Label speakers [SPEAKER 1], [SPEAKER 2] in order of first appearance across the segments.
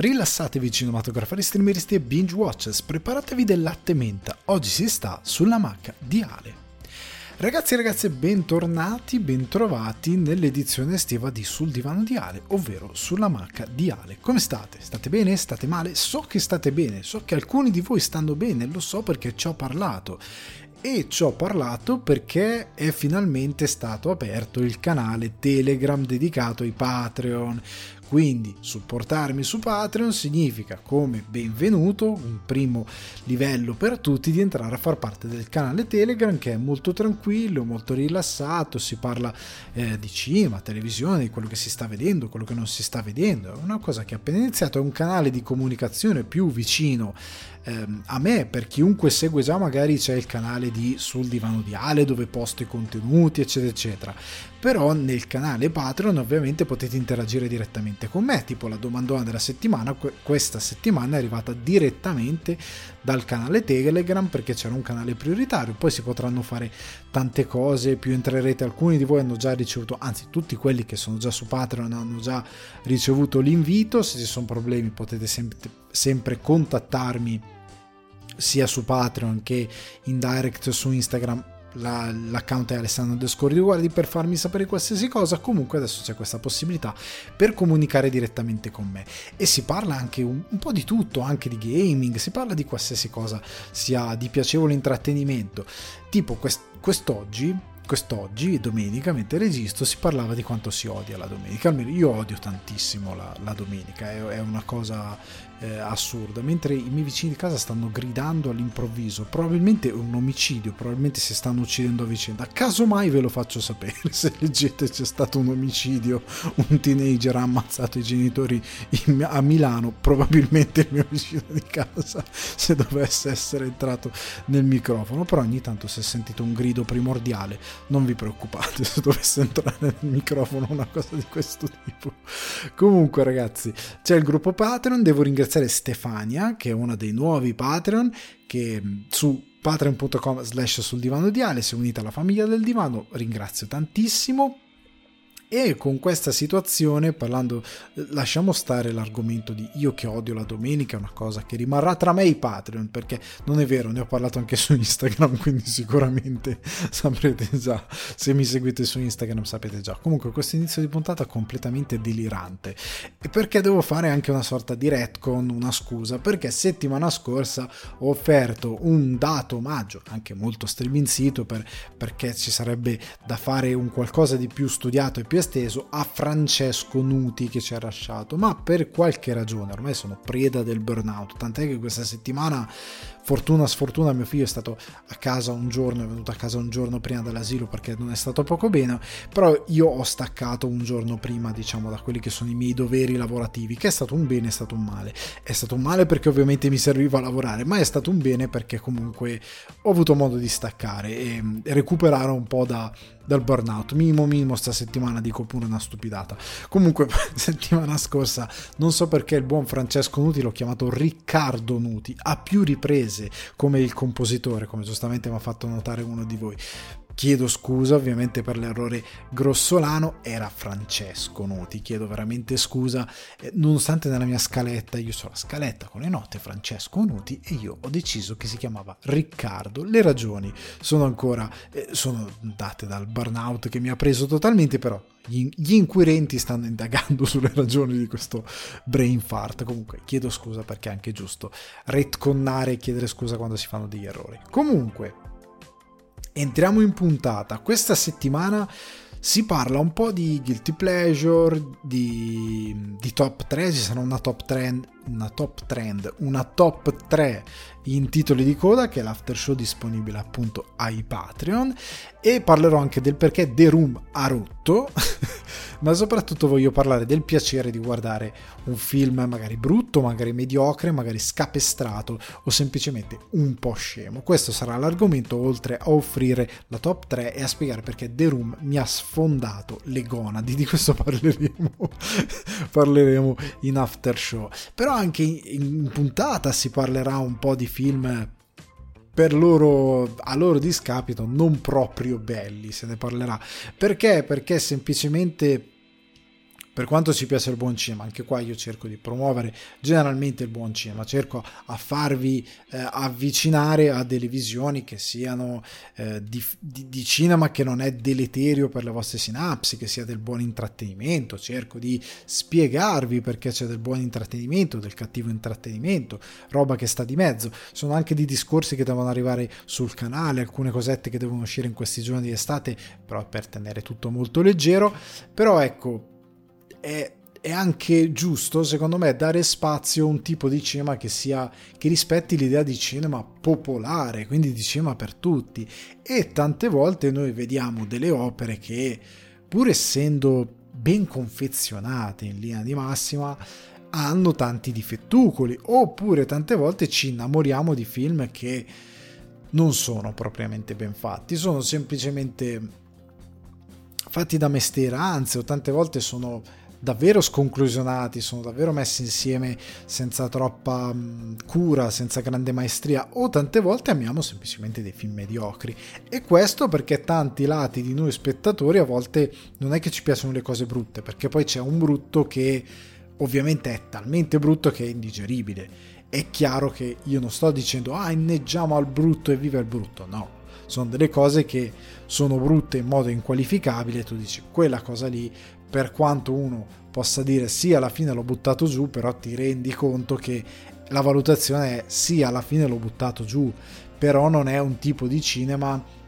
[SPEAKER 1] Rilassatevi cinematografari, streameristi e binge watchers, preparatevi del latte menta, oggi si sta sulla macca di Ale. Ragazzi e ragazze, bentornati, bentrovati nell'edizione estiva di Sul divano di Ale, ovvero sulla macca di Ale. Come state? State bene? State male? So che state bene, so che alcuni di voi stanno bene, lo so perché ci ho parlato. E ci ho parlato perché è finalmente stato aperto il canale Telegram dedicato ai Patreon. Quindi supportarmi su Patreon significa come benvenuto, un primo livello per tutti di entrare a far parte del canale Telegram che è molto tranquillo, molto rilassato, si parla eh, di cinema, televisione, di quello che si sta vedendo, quello che non si sta vedendo. È una cosa che appena iniziato, è un canale di comunicazione più vicino ehm, a me, per chiunque segue già magari c'è il canale di Sul Divano di Ale dove posto i contenuti eccetera eccetera. Però nel canale Patreon ovviamente potete interagire direttamente con me, tipo la domandona della settimana, questa settimana è arrivata direttamente dal canale Telegram perché c'era un canale prioritario, poi si potranno fare tante cose, più entrerete, alcuni di voi hanno già ricevuto, anzi tutti quelli che sono già su Patreon hanno già ricevuto l'invito, se ci sono problemi potete sempre, sempre contattarmi sia su Patreon che in direct su Instagram la, l'account è Alessandro Descordi Guardi per farmi sapere qualsiasi cosa comunque adesso c'è questa possibilità per comunicare direttamente con me e si parla anche un, un po' di tutto anche di gaming si parla di qualsiasi cosa sia di piacevole intrattenimento tipo quest, quest'oggi quest'oggi, domenica, mentre registro, si parlava di quanto si odia la domenica. Almeno io odio tantissimo la, la domenica, è, è, una cosa eh, assurda, mentre i miei vicini di casa stanno gridando all'improvviso, probabilmente un omicidio, probabilmente si stanno uccidendo a vicenda, casomai ve lo faccio sapere, se leggete c'è stato un omicidio, un teenager ha ammazzato i genitori in, a Milano, probabilmente il mio vicino di casa, se dovesse essere entrato nel microfono, però ogni tanto si è sentito un grido primordiale, non vi preoccupate se dovesse entrare nel microfono una cosa di questo tipo. Comunque ragazzi, c'è il gruppo Patreon, devo ringraziare ringraziare Stefania, che è una dei nuovi Patreon, che su patreon.com slash sul divano di Ale si è unita alla famiglia del divano, ringrazio tantissimo. E con questa situazione, parlando, lasciamo stare l'argomento di io che odio la domenica, una cosa che rimarrà tra me e i Patreon, perché non è vero, ne ho parlato anche su Instagram, quindi sicuramente saprete già, se mi seguite su Instagram sapete già. Comunque questo inizio di puntata è completamente delirante. E perché devo fare anche una sorta di retcon, una scusa, perché settimana scorsa ho offerto un dato omaggio, anche molto striminzito, per, perché ci sarebbe da fare un qualcosa di più studiato e più esteso a Francesco Nuti che ci ha lasciato, ma per qualche ragione, ormai sono preda del burnout, tant'è che questa settimana fortuna sfortuna mio figlio è stato a casa un giorno, è venuto a casa un giorno prima dell'asilo perché non è stato poco bene, però io ho staccato un giorno prima diciamo da quelli che sono i miei doveri lavorativi, che è stato un bene, è stato un male. È stato un male perché ovviamente mi serviva a lavorare, ma è stato un bene perché comunque ho avuto modo di staccare e recuperare un po' da, dal burnout. Minimo minimo sta settimana dico pure una stupidata. Comunque settimana scorsa non so perché il buon Francesco Nuti l'ho chiamato Riccardo Nuti a più riprese come il compositore, come giustamente mi ha fatto notare uno di voi. Chiedo scusa ovviamente per l'errore grossolano, era Francesco Nuti, chiedo veramente scusa, eh, nonostante nella mia scaletta, io so la scaletta con le note Francesco Nuti e io ho deciso che si chiamava Riccardo. Le ragioni sono ancora, eh, sono date dal burnout che mi ha preso totalmente, però gli inquirenti stanno indagando sulle ragioni di questo brain fart. Comunque chiedo scusa perché è anche giusto retconnare e chiedere scusa quando si fanno degli errori. Comunque, entriamo in puntata. Questa settimana si parla un po' di guilty pleasure, di, di top 3, ci sarà una top trend, una top trend, una top 3 in titoli di coda che è l'after show disponibile appunto ai Patreon e parlerò anche del perché The Room ha rotto ma soprattutto voglio parlare del piacere di guardare un film magari brutto, magari mediocre, magari scapestrato o semplicemente un po' scemo. Questo sarà l'argomento oltre a offrire la top 3 e a spiegare perché The Room mi ha sfondato le gonadi, di questo parleremo, parleremo in after show. Però anche in puntata si parlerà un po' di film per loro, a loro discapito, non proprio belli, se ne parlerà. Perché? Perché semplicemente per quanto ci piace il buon cinema, anche qua io cerco di promuovere generalmente il buon cinema, cerco a farvi eh, avvicinare a delle visioni che siano eh, di, di, di, cinema che non è deleterio per le vostre sinapsi, che sia del buon intrattenimento, cerco di spiegarvi perché c'è del buon intrattenimento, del cattivo intrattenimento, roba che sta di mezzo. Sono anche di discorsi che devono arrivare sul canale, alcune cosette che devono uscire in questi giorni di estate, però per tenere tutto molto leggero, però ecco è, è anche giusto, secondo me, dare spazio a un tipo di cinema che sia che rispetti l'idea di cinema popolare, quindi di cinema per tutti. E tante volte noi vediamo delle opere che, pur essendo ben confezionate in linea di massima, hanno tanti difettucoli, oppure tante volte ci innamoriamo di film che non sono propriamente ben fatti, sono semplicemente fatti da mestieranze o tante volte sono davvero sconclusionati, sono davvero messi insieme senza troppa mh, cura, senza grande maestria, o tante volte amiamo semplicemente dei film mediocri. E questo perché tanti lati di noi spettatori a volte non è che ci piacciono le cose brutte, perché poi c'è un brutto che ovviamente è talmente brutto che è indigeribile. È chiaro che io non sto dicendo ah inneggiamo al brutto e viva il brutto, no. Sono delle cose che sono brutte in modo inqualificabile, tu dici quella cosa lì per quanto uno possa dire sì alla fine l'ho buttato giù, però ti rendi conto che la valutazione è sì alla fine l'ho buttato giù, però non è un tipo di cinema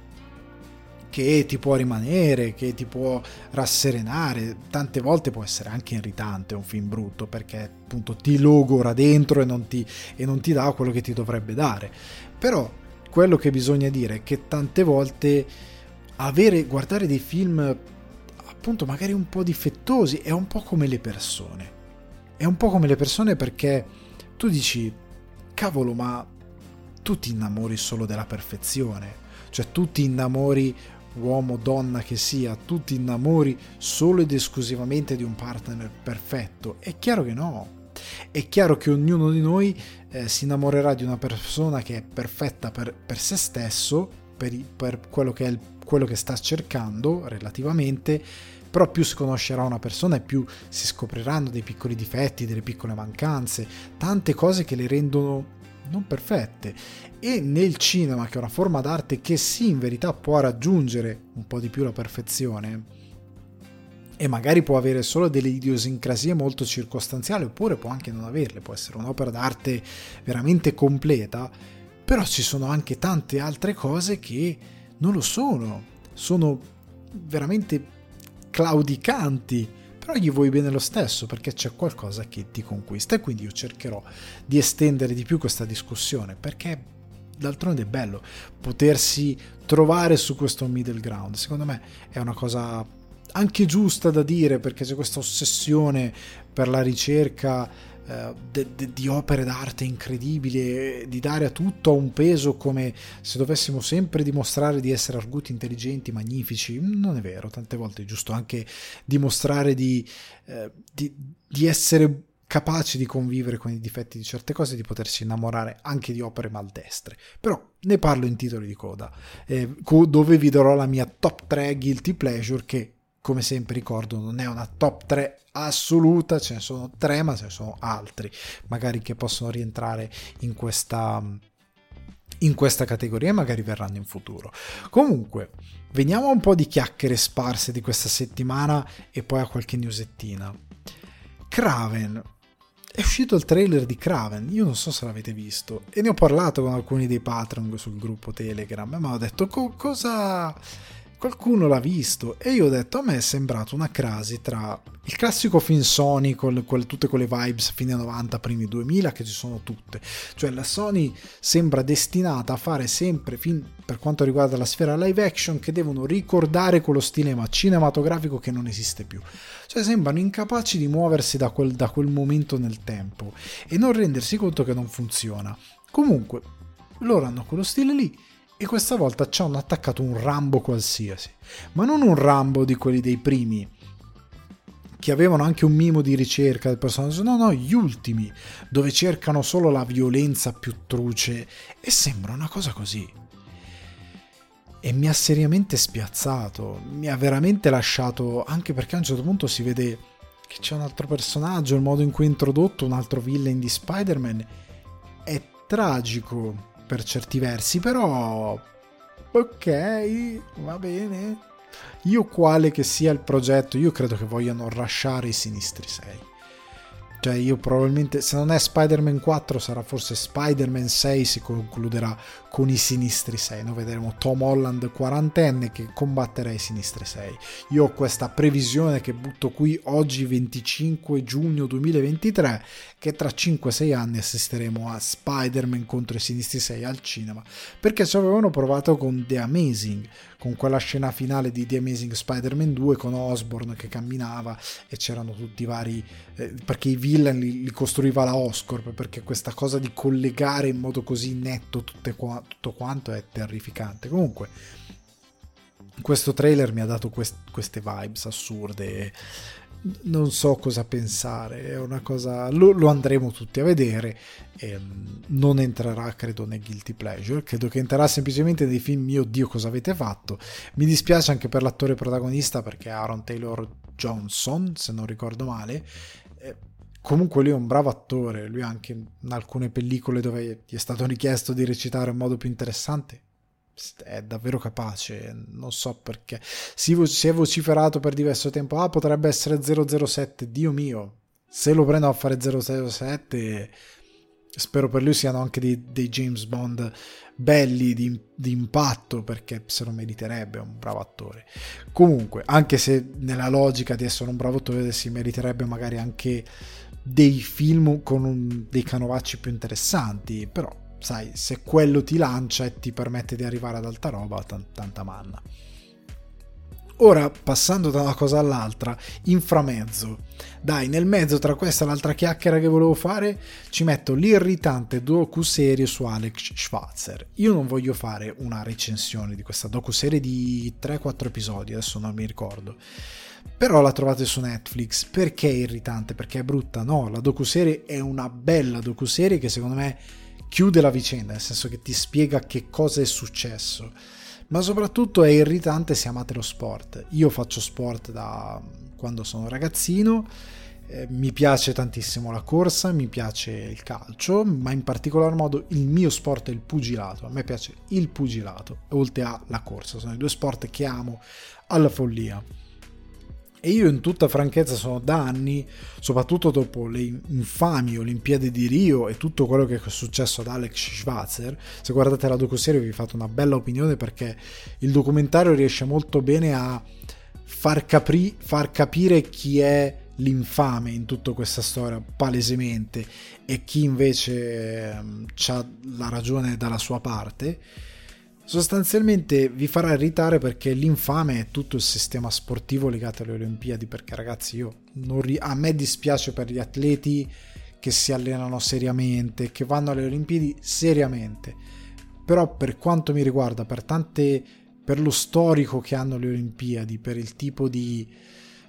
[SPEAKER 1] che ti può rimanere, che ti può rasserenare, tante volte può essere anche irritante un film brutto perché appunto ti logora dentro e non ti, e non ti dà quello che ti dovrebbe dare. Però quello che bisogna dire è che tante volte avere, guardare dei film appunto magari un po' difettosi, è un po' come le persone. È un po' come le persone perché tu dici, cavolo, ma tu ti innamori solo della perfezione, cioè tu ti innamori uomo, donna che sia, tu ti innamori solo ed esclusivamente di un partner perfetto. È chiaro che no. È chiaro che ognuno di noi eh, si innamorerà di una persona che è perfetta per, per se stesso, per, per quello che il quello che sta cercando relativamente, però più si conoscerà una persona e più si scopriranno dei piccoli difetti, delle piccole mancanze, tante cose che le rendono non perfette. E nel cinema, che è una forma d'arte che sì, in verità può raggiungere un po' di più la perfezione, e magari può avere solo delle idiosincrasie molto circostanziali, oppure può anche non averle, può essere un'opera d'arte veramente completa, però ci sono anche tante altre cose che non lo sono, sono veramente claudicanti, però gli vuoi bene lo stesso perché c'è qualcosa che ti conquista e quindi io cercherò di estendere di più questa discussione perché d'altronde è bello potersi trovare su questo middle ground, secondo me è una cosa anche giusta da dire perché c'è questa ossessione per la ricerca di opere d'arte incredibili, di dare a tutto un peso come se dovessimo sempre dimostrare di essere arguti intelligenti, magnifici. Non è vero, tante volte è giusto anche dimostrare di, eh, di, di essere capaci di convivere con i difetti di certe cose di potersi innamorare anche di opere maldestre. Però ne parlo in titoli di coda, eh, dove vi darò la mia top 3 guilty pleasure che come sempre ricordo non è una top 3 assoluta, ce ne sono 3 ma ce ne sono altri magari che possono rientrare in questa, in questa categoria e magari verranno in futuro. Comunque, veniamo a un po' di chiacchiere sparse di questa settimana e poi a qualche newsettina. Craven. È uscito il trailer di Craven, io non so se l'avete visto, e ne ho parlato con alcuni dei patron sul gruppo Telegram, mi hanno detto co- cosa qualcuno l'ha visto e io ho detto a me è sembrato una crasi tra il classico film Sony con, con tutte quelle vibes fine 90 primi 2000 che ci sono tutte. Cioè la Sony sembra destinata a fare sempre film per quanto riguarda la sfera live action che devono ricordare quello stile cinematografico che non esiste più. Cioè sembrano incapaci di muoversi da quel, da quel momento nel tempo e non rendersi conto che non funziona. Comunque loro hanno quello stile lì e questa volta ci hanno attaccato un Rambo qualsiasi, ma non un Rambo di quelli dei primi, che avevano anche un mimo di ricerca del personaggio, no, no, gli ultimi, dove cercano solo la violenza più truce e sembra una cosa così. E mi ha seriamente spiazzato, mi ha veramente lasciato, anche perché a un certo punto si vede che c'è un altro personaggio, il modo in cui è introdotto un altro villain di Spider-Man. È tragico per certi versi, però ok, va bene. Io quale che sia il progetto, io credo che vogliano rasciare i sinistri 6 cioè io probabilmente, se non è Spider-Man 4 sarà forse Spider-Man 6 si concluderà con i sinistri 6. Noi vedremo Tom Holland quarantenne che combatterà i sinistri 6. Io ho questa previsione che butto qui oggi 25 giugno 2023 che tra 5-6 anni assisteremo a Spider-Man contro i sinistri 6 al cinema perché ci avevano provato con The Amazing con quella scena finale di The Amazing Spider-Man 2 con Osborn che camminava e c'erano tutti i vari eh, perché i villain li, li, costruiva la Oscorp perché questa cosa di collegare in modo così netto qua, tutto quanto è terrificante comunque questo trailer mi ha dato quest, queste vibes assurde non so cosa pensare, è una cosa lo, lo andremo tutti a vedere, e non entrerà credo nei guilty pleasure, credo che entrerà semplicemente nei film mio Dio cosa avete fatto. Mi dispiace anche per l'attore protagonista perché Aaron Taylor Johnson, se non ricordo male. Comunque lui è un bravo attore, lui anche in alcune pellicole dove gli è stato richiesto di recitare in modo più interessante. È davvero capace, non so perché. Si, si, è vociferato per diverso tempo, ah potrebbe essere 007, Dio mio, se lo prendo a fare 007 spero per lui siano anche dei, dei James Bond belli di, di, impatto perché se lo meriterebbe un bravo attore. Comunque anche se nella logica di essere un bravo attore si meriterebbe magari anche dei film con un, dei canovacci più interessanti però sai, se quello ti lancia e ti permette di arrivare ad alta roba, t- tanta manna. Ora, passando da una cosa all'altra, inframezzo. Dai, nel mezzo tra questa e l'altra chiacchiera che volevo fare, ci metto l'irritante docu-serie su Alex Schwarzer. Io non voglio fare una recensione di questa docu-serie di 3-4 episodi, adesso non mi ricordo. Però la trovate su Netflix. Perché è irritante? Perché è brutta? No, la docu-serie è una bella docu-serie che secondo me chiude la vicenda, nel senso che ti spiega che cosa è successo. Ma soprattutto è irritante se amate lo sport. Io faccio sport da quando sono ragazzino, eh, mi piace tantissimo la corsa, mi piace il calcio, ma in particolar modo il mio sport è il pugilato. A me piace il pugilato, oltre alla corsa. Sono i due sport che amo alla follia. E io in tutta franchezza sono da anni, soprattutto dopo le infami Olimpiadi di Rio e tutto quello che è successo ad Alex Schwarzer, se guardate la docuserie vi fate una bella opinione perché il documentario riesce molto bene a far, capri, far capire chi è l'infame in tutta questa storia palesemente e chi invece eh, ha la ragione dalla sua parte sostanzialmente vi farà irritare perché l'infame è tutto il sistema sportivo legato alle Olimpiadi perché ragazzi io ri- a me dispiace per gli atleti che si allenano seriamente che vanno alle Olimpiadi seriamente. Però per quanto mi riguarda per tante per lo storico che hanno le Olimpiadi per il tipo di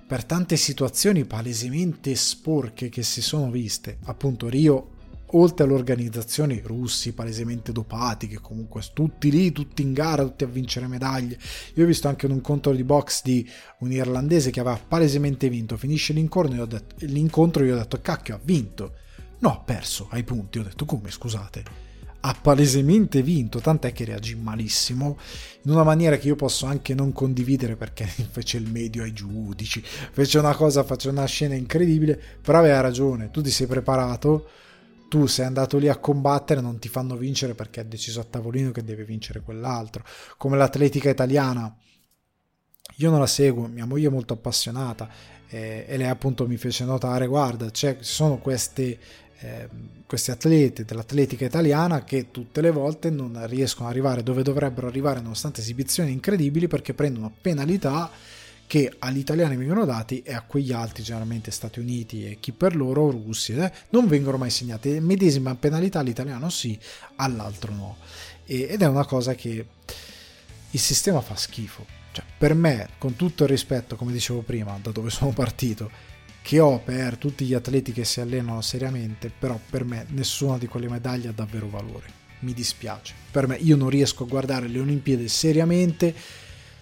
[SPEAKER 1] per tante situazioni palesemente sporche che si sono viste appunto Rio oltre alle organizzazioni russi palesemente dopati, che comunque tutti lì, tutti in gara, tutti a vincere medaglie. Io ho visto anche un incontro di box di un irlandese che aveva palesemente vinto. Finisce l'incontro, io ho detto, l'incontro io ho detto, cacchio, ha vinto. No, ha perso ai punti. Ho detto, come, scusate? Ha palesemente vinto, tant'è che reagì malissimo, in una maniera che io posso anche non condividere perché fece il medio ai giudici, fece una cosa, fece una scena incredibile, però aveva ragione, tu ti sei preparato, tu sei andato lì a combattere non ti fanno vincere perché ha deciso a tavolino che deve vincere quell'altro. Come l'atletica italiana io non la seguo mia moglie è molto appassionata eh, e lei appunto mi fece notare guarda ci sono queste eh, questi atleti dell'atletica italiana che tutte le volte non riescono ad arrivare dove dovrebbero arrivare nonostante esibizioni incredibili perché prendono penalità che agli italiani vengono dati e a quegli altri, generalmente Stati Uniti e chi per loro, Russia, eh, non vengono mai segnate. Medesima penalità all'italiano sì, all'altro no. E, ed è una cosa che il sistema fa schifo. Cioè, per me, con tutto il rispetto, come dicevo prima, da dove sono partito, che ho per tutti gli atleti che si allenano seriamente, però per me nessuna di quelle medaglie ha davvero valore. Mi dispiace. Per me io non riesco a guardare le Olimpiadi seriamente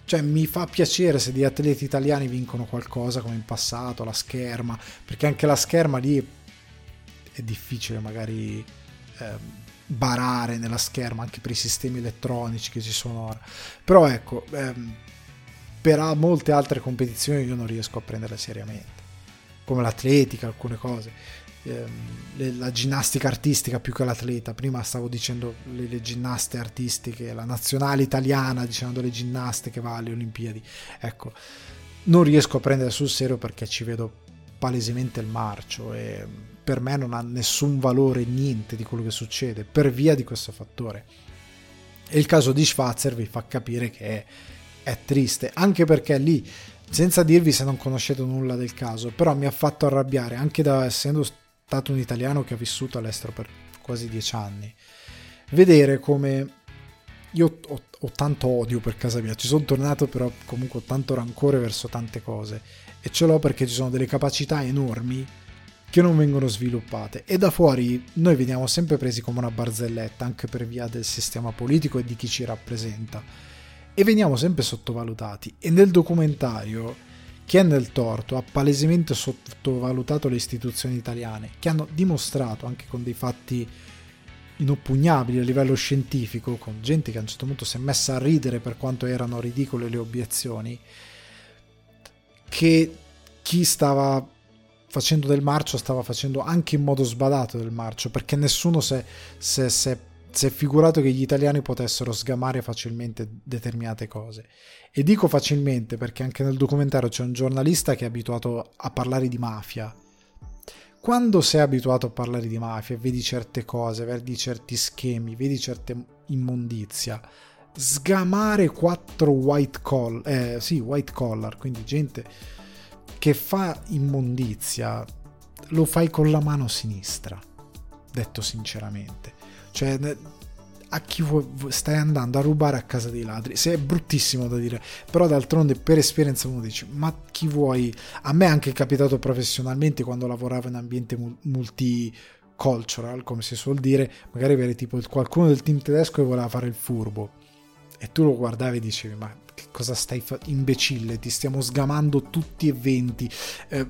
[SPEAKER 1] Cioè mi fa piacere se gli atleti italiani vincono qualcosa come in passato, la scherma, perché anche la scherma lì è difficile magari eh, barare nella scherma anche per i sistemi elettronici che ci sono ora. Però ecco, ehm, per molte altre competizioni io non riesco a prendere seriamente, come l'atletica, alcune cose. Ehm, la ginnastica artistica più che l'atleta. Prima stavo dicendo le, le, ginnaste artistiche, la nazionale italiana dicendo le ginnaste che va alle Olimpiadi. Ecco, non riesco a prendere sul serio perché ci vedo palesemente il marcio e per me non ha nessun valore niente di quello che succede per via di questo fattore. E il caso di Schwarzer vi fa capire che è, è triste, anche perché lì senza dirvi se non conoscete nulla del caso, però mi ha fatto arrabbiare anche da essendo stato un italiano che ha vissuto all'estero per quasi dieci anni, vedere come io ho, ho, tanto odio per casa mia, ci sono tornato però comunque ho tanto rancore verso tante cose e ce l'ho perché ci sono delle capacità enormi che non vengono sviluppate e da fuori noi veniamo sempre presi come una barzelletta anche per via del sistema politico e di chi ci rappresenta e veniamo sempre sottovalutati. E nel documentario chi è nel torto ha palesemente sottovalutato le istituzioni italiane, che hanno dimostrato anche con dei fatti inoppugnabili a livello scientifico, con gente che a un certo punto si è messa a ridere per quanto erano ridicole le obiezioni, che chi stava facendo del marcio stava facendo anche in modo sbadato del marcio, perché nessuno si è si è figurato che gli italiani potessero sgamare facilmente determinate cose. E dico facilmente perché anche nel documentario c'è un giornalista che è abituato a parlare di mafia. Quando sei abituato a parlare di mafia, vedi certe cose, vedi certi schemi, vedi certe immondizia, sgamare quattro white collar, eh, sì, white collar, quindi gente che fa immondizia, lo fai con la mano sinistra, detto sinceramente cioè, a chi vuoi, stai andando a rubare a casa dei ladri? Se è bruttissimo da dire, però d'altronde per esperienza uno dice, ma chi vuoi? A me è anche capitato professionalmente quando lavoravo in ambiente multicultural, come si suol dire, magari avere tipo qualcuno del team tedesco che voleva fare il furbo e tu lo guardavi e dicevi, ma che cosa stai facendo? Imbecille, ti stiamo sgamando tutti e venti. Eh,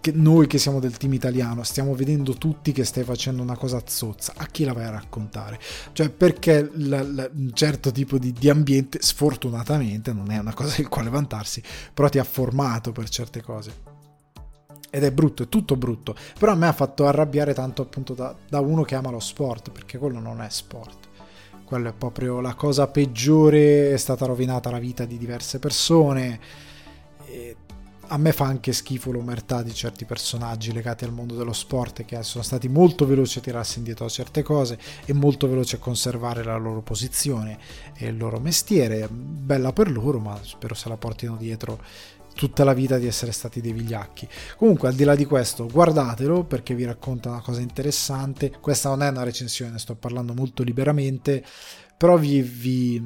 [SPEAKER 1] che noi che siamo del team italiano stiamo vedendo tutti che stai facendo una cosa zozza, a chi la vai a raccontare? Cioè perché la, la, un certo tipo di, di, ambiente, sfortunatamente, non è una cosa del quale vantarsi, però ti ha formato per certe cose. Ed è brutto, è tutto brutto, però a me ha fatto arrabbiare tanto appunto da, da uno che ama lo sport, perché quello non è sport. Quello è proprio la cosa peggiore, è stata rovinata la vita di diverse persone. E a me fa anche schifo l'omertà di certi personaggi legati al mondo dello sport che sono stati molto veloci a tirarsi indietro a certe cose e molto veloci a conservare la loro posizione e il loro mestiere. Bella per loro, ma spero se la portino dietro tutta la vita di essere stati dei vigliacchi. Comunque, al di là di questo, guardatelo perché vi racconta una cosa interessante. Questa non è una recensione, sto parlando molto liberamente, però vi, vi,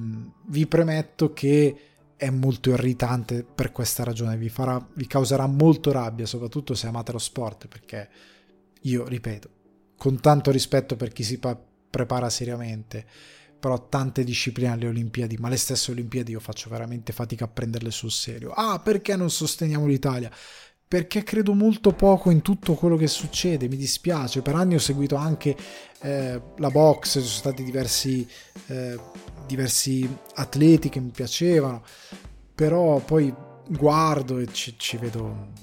[SPEAKER 1] vi premetto che è molto irritante per questa ragione, vi, farà, vi causerà molto rabbia, soprattutto se amate lo sport, perché io, ripeto, con tanto rispetto per chi si pa- prepara seriamente, però tante discipline alle Olimpiadi, ma le stesse Olimpiadi io faccio veramente fatica a prenderle sul serio. Ah, perché non sosteniamo l'Italia? Perché credo molto poco in tutto quello che succede, mi dispiace. Per anni ho seguito anche eh, la box, ci sono stati diversi eh, diversi atleti che mi piacevano, però poi guardo e ci, ci vedo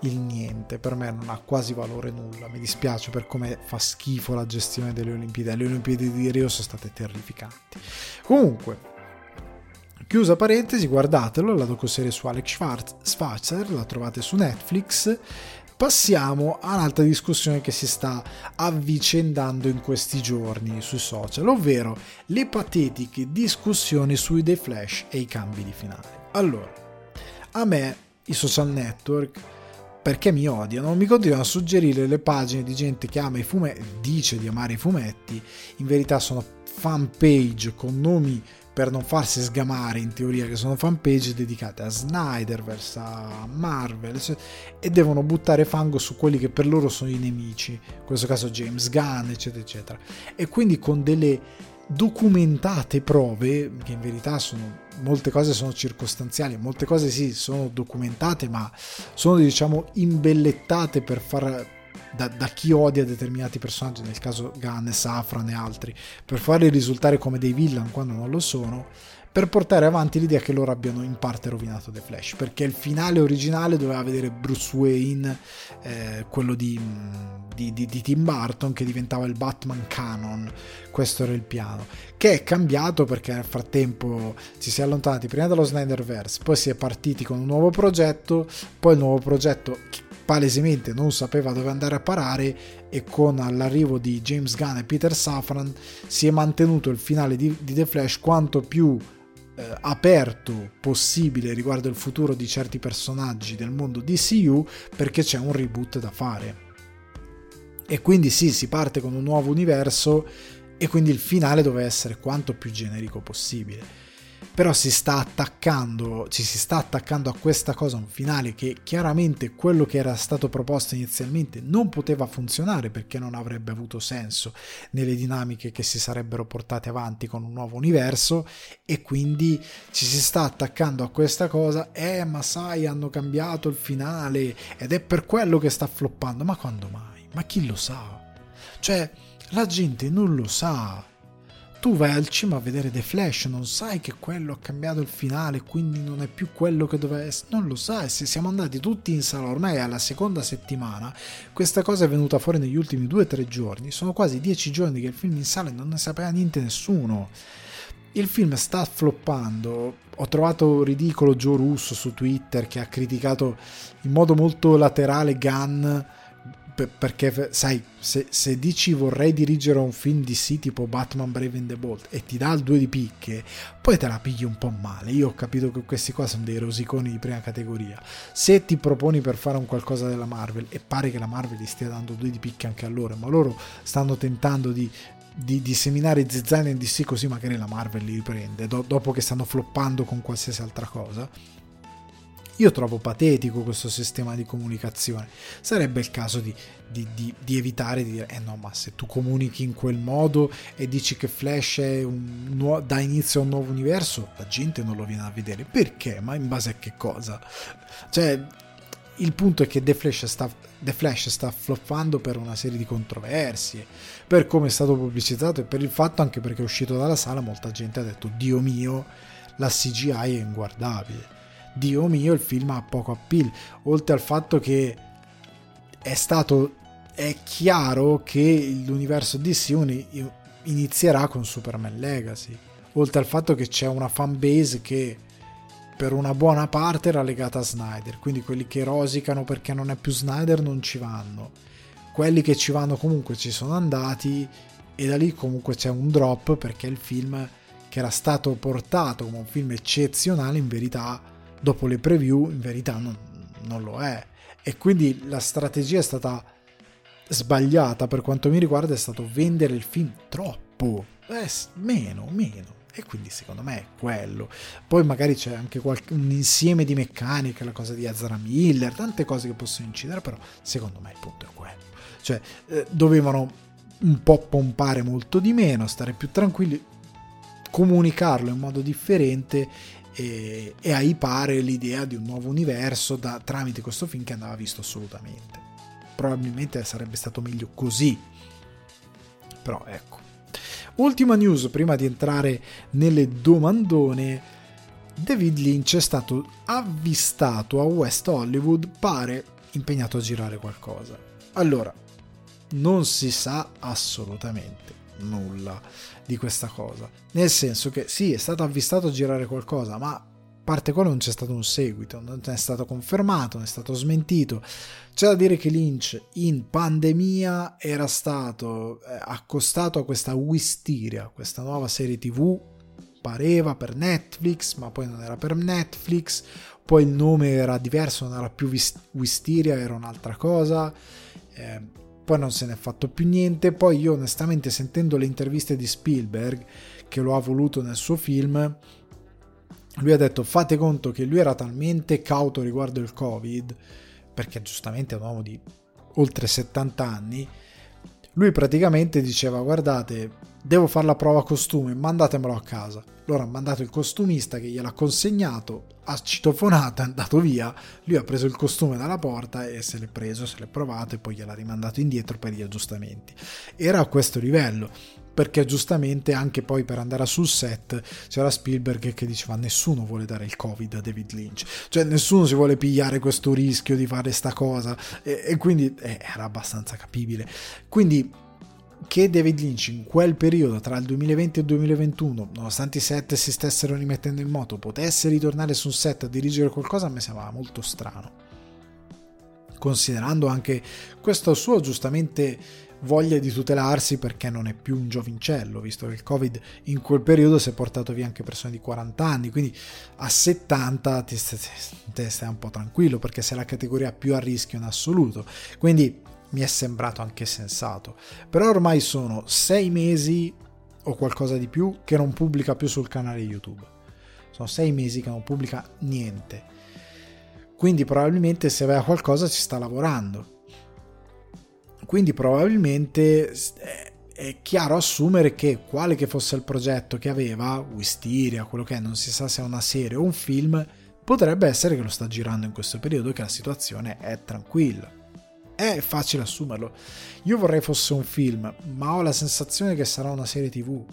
[SPEAKER 1] il niente, per me non ha quasi valore nulla, mi dispiace per come fa schifo la gestione delle Olimpiadi, le Olimpiadi di Rio sono state terrificanti. Comunque, chiusa parentesi, guardatelo, la docuserie su Alex Schwarzer, la trovate su Netflix passiamo a un'altra discussione che si sta avvicendando in questi giorni sui social, ovvero le patetiche discussioni sui The Flash e i cambi di finale. Allora, a me i social network perché mi odiano, mi continuano a suggerire le pagine di gente che ama i fumetti, dice di amare i fumetti, in verità sono fanpage con nomi per non farsi sgamare in teoria che sono fanpage dedicate a Snyderverse, a Marvel e devono buttare fango su quelli che per loro sono i nemici, in questo caso James Gunn eccetera eccetera. E quindi con delle documentate prove, che in verità sono molte cose sono circostanziali, molte cose sì sono documentate, ma sono diciamo imbellettate per far da, da, chi odia determinati personaggi, nel caso Gunn, Safran e altri, per farli risultare come dei villain quando non lo sono, per portare avanti l'idea che loro abbiano in parte rovinato The Flash, perché il finale originale doveva vedere Bruce Wayne, eh, quello di, di, di, di, Tim Burton, che diventava il Batman canon, questo era il piano, che è cambiato perché nel frattempo ci si è allontanati prima dallo Snyderverse, poi si è partiti con un nuovo progetto, poi il nuovo progetto palesemente non sapeva dove andare a parare e con l'arrivo di James Gunn e Peter Safran si è mantenuto il finale di, di The Flash quanto più eh, aperto possibile riguardo il futuro di certi personaggi del mondo DCU perché c'è un reboot da fare. E quindi sì, si parte con un nuovo universo e quindi il finale deve essere quanto più generico possibile però si sta attaccando, ci si sta attaccando a questa cosa, un finale che chiaramente quello che era stato proposto inizialmente non poteva funzionare perché non avrebbe avuto senso nelle dinamiche che si sarebbero portate avanti con un nuovo universo e quindi ci si sta attaccando a questa cosa, eh ma sai hanno cambiato il finale ed è per quello che sta floppando, ma quando mai? Ma chi lo sa? Cioè, la gente non lo sa tu vai al cinema a vedere The Flash, non sai che quello ha cambiato il finale, quindi non è più quello che doveva essere, non lo sai, se siamo andati tutti in sala ormai alla seconda settimana, questa cosa è venuta fuori negli ultimi due o tre giorni, sono quasi dieci giorni che il film in sala non ne sapeva niente nessuno. Il film sta floppando, ho trovato ridicolo Joe Russo su Twitter che ha criticato in modo molto laterale Gunn perché sai se, se, dici vorrei dirigere un film di sì tipo Batman Brave and the Bolt e ti dà il 2 di picche poi te la pigli un po' male. Io ho capito che questi qua sono dei rosiconi di prima categoria. Se ti proponi per fare un qualcosa della Marvel e pare che la Marvel gli stia dando 2 di picche anche a loro ma loro stanno tentando di di disseminare zizzania in DC così magari la Marvel li riprende do, dopo che stanno floppando con qualsiasi altra cosa io trovo patetico questo sistema di comunicazione. Sarebbe il caso di, di, di, di, evitare di dire: Eh no, ma se tu comunichi in quel modo e dici che Flash un, dà inizio a un nuovo universo, la gente non lo viene a vedere. Perché? Ma in base a che cosa? Cioè, il punto è che The Flash sta, The Flash sta floppando per una serie di controversie, per come è stato pubblicizzato e per il fatto anche perché è uscito dalla sala molta gente ha detto Dio mio, la CGI è inguardabile. Dio mio, il film ha poco appeal, oltre al fatto che è stato è chiaro che l'universo DC inizierà con Superman Legacy, oltre al fatto che c'è una fanbase che per una buona parte era legata a Snyder, quindi quelli che rosicano perché non è più Snyder non ci vanno, quelli che ci vanno comunque ci sono andati e da lì comunque c'è un drop perché il film che era stato portato come un film eccezionale in verità dopo le preview in verità non, non lo è. E quindi la strategia è stata sbagliata per quanto mi riguarda, è stato vendere il film troppo. Eh, meno, meno. E quindi secondo me è quello. Poi magari c'è anche qualche, un insieme di meccaniche, la cosa di Azra Miller, tante cose che possono incidere, però secondo me il punto è quello. Cioè, eh, dovevano un po' pompare molto di meno, stare più tranquilli, comunicarlo in modo differente e, e aipare l'idea di un nuovo universo da, tramite questo film che andava visto assolutamente. Probabilmente sarebbe stato meglio così, però ecco. Ultima news prima di entrare nelle domandone. David Lynch è stato avvistato a West Hollywood, pare impegnato a girare qualcosa. Allora, non si sa assolutamente nulla di questa cosa. Nel senso che sì, è stato avvistato girare qualcosa, ma a parte quello non c'è stato un seguito, non è stato confermato, non è stato smentito. C'è da dire che Lynch in pandemia era stato eh, accostato a questa Wisteria, questa nuova serie TV, pareva per Netflix, ma poi non era per Netflix, poi il nome era diverso, non era più Wisteria, era un'altra cosa. Eh, poi non se ne è fatto più niente, poi io onestamente sentendo le interviste di Spielberg, che lo ha voluto nel suo film, lui ha detto fate conto che lui era talmente cauto riguardo il Covid, perché giustamente è un uomo di oltre 70 anni, lui praticamente diceva guardate devo fare la prova costume, mandatemelo a casa. Loro hanno mandato il costumista che gliel'ha consegnato, ha citofonato, è andato via, lui ha preso il costume dalla porta e se l'è preso, se l'è provato e poi gliel'ha rimandato indietro per gli aggiustamenti. Era a questo livello, perché giustamente anche poi per andare sul set c'era Spielberg che diceva nessuno vuole dare il covid a David Lynch cioè nessuno si vuole pigliare questo rischio di fare sta cosa e, e quindi eh, era abbastanza capibile quindi che David Lynch in quel periodo tra il 2020 e il 2021, nonostante i set si stessero rimettendo in moto, potesse ritornare sul set a dirigere qualcosa, a me sembrava molto strano. Considerando anche questo suo giustamente voglia di tutelarsi perché non è più un giovincello, visto che il Covid in quel periodo si è portato via anche persone di 40 anni, quindi a 70 ti stai, stai un po' tranquillo perché sei la categoria più a rischio in assoluto. Quindi mi è sembrato anche sensato. Però ormai sono sei mesi o qualcosa di più che non pubblica più sul canale YouTube. Sono sei mesi che non pubblica niente. Quindi probabilmente se aveva qualcosa ci sta lavorando. Quindi probabilmente è chiaro assumere che quale che fosse il progetto che aveva, Wisteria, quello che è, non si sa se è una serie o un film, potrebbe essere che lo sta girando in questo periodo che la situazione è tranquilla è facile assumerlo. Io vorrei fosse un film, ma ho la sensazione che sarà una serie tv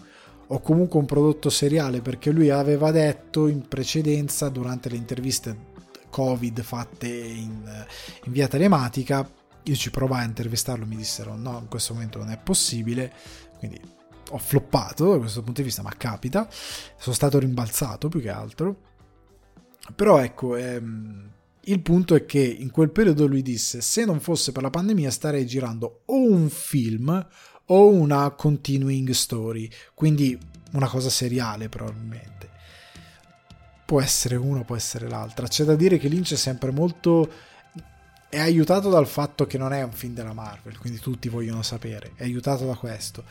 [SPEAKER 1] o comunque un prodotto seriale perché lui aveva detto in precedenza durante le interviste covid fatte in, in via telematica io ci provai a intervistarlo mi dissero no in questo momento non è possibile. Quindi ho floppato da questo punto di vista ma capita. Sono stato rimbalzato più che altro. Però ecco ehm, il punto è che in quel periodo lui disse: Se non fosse per la pandemia, starei girando o un film o una continuing story, quindi una cosa seriale probabilmente. Può essere una, può essere l'altra. C'è da dire che Lynch è sempre molto. È aiutato dal fatto che non è un film della Marvel, quindi tutti vogliono sapere. È aiutato da questo.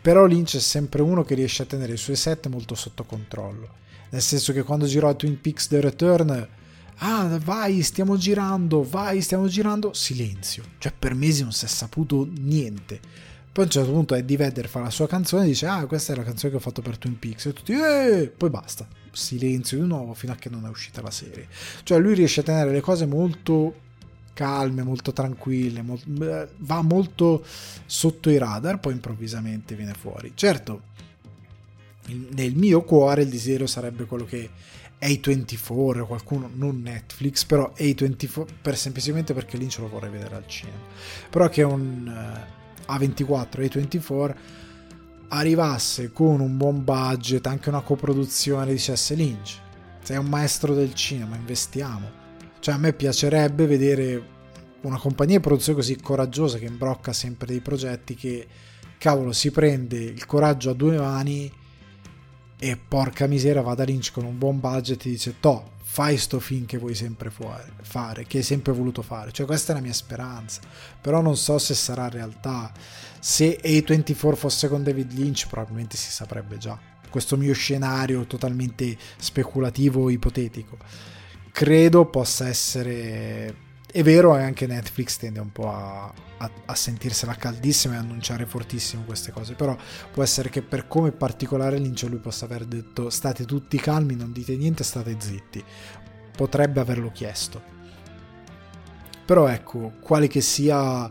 [SPEAKER 1] Però Lynch è sempre uno che riesce a tenere i suoi set molto sotto controllo. Nel senso che quando girò Twin Peaks The Return ah vai stiamo girando, vai stiamo girando, silenzio, cioè per mesi non si è saputo niente. Poi a un certo punto Eddie Vedder fa la sua canzone e dice ah questa è la canzone che ho fatto per Twin Peaks e tutti eh! poi basta, silenzio di nuovo fino a che non è uscita la serie. Cioè lui riesce a tenere le cose molto calme, molto tranquille, molto, va molto sotto i radar, poi improvvisamente viene fuori. Certo, nel mio cuore il desiderio sarebbe quello che a24, qualcuno, non Netflix, però A24 per semplicemente perché Lynch lo vorrei vedere al cinema. Però che un uh, A24, A24 arrivasse con un buon budget, anche una coproduzione, dicesse Lynch, sei un maestro del cinema, investiamo. Cioè a me piacerebbe vedere una compagnia di produzione così coraggiosa che imbrocca sempre dei progetti che, cavolo, si prende il coraggio a due mani e porca misera va da Lynch con un buon budget e dice to fai sto film che vuoi sempre fare che hai sempre voluto fare. Cioè questa è la mia speranza. Però non so se sarà realtà. Se A24 fosse con David Lynch probabilmente si saprebbe già. Questo mio scenario totalmente speculativo ipotetico. Credo possa essere è vero, anche Netflix tende un po' a, a, a, sentirsela caldissima e annunciare fortissimo queste cose, però può essere che per come particolare Lynch lui possa aver detto state tutti calmi, non dite niente, state zitti. Potrebbe averlo chiesto. Però ecco, quale che sia,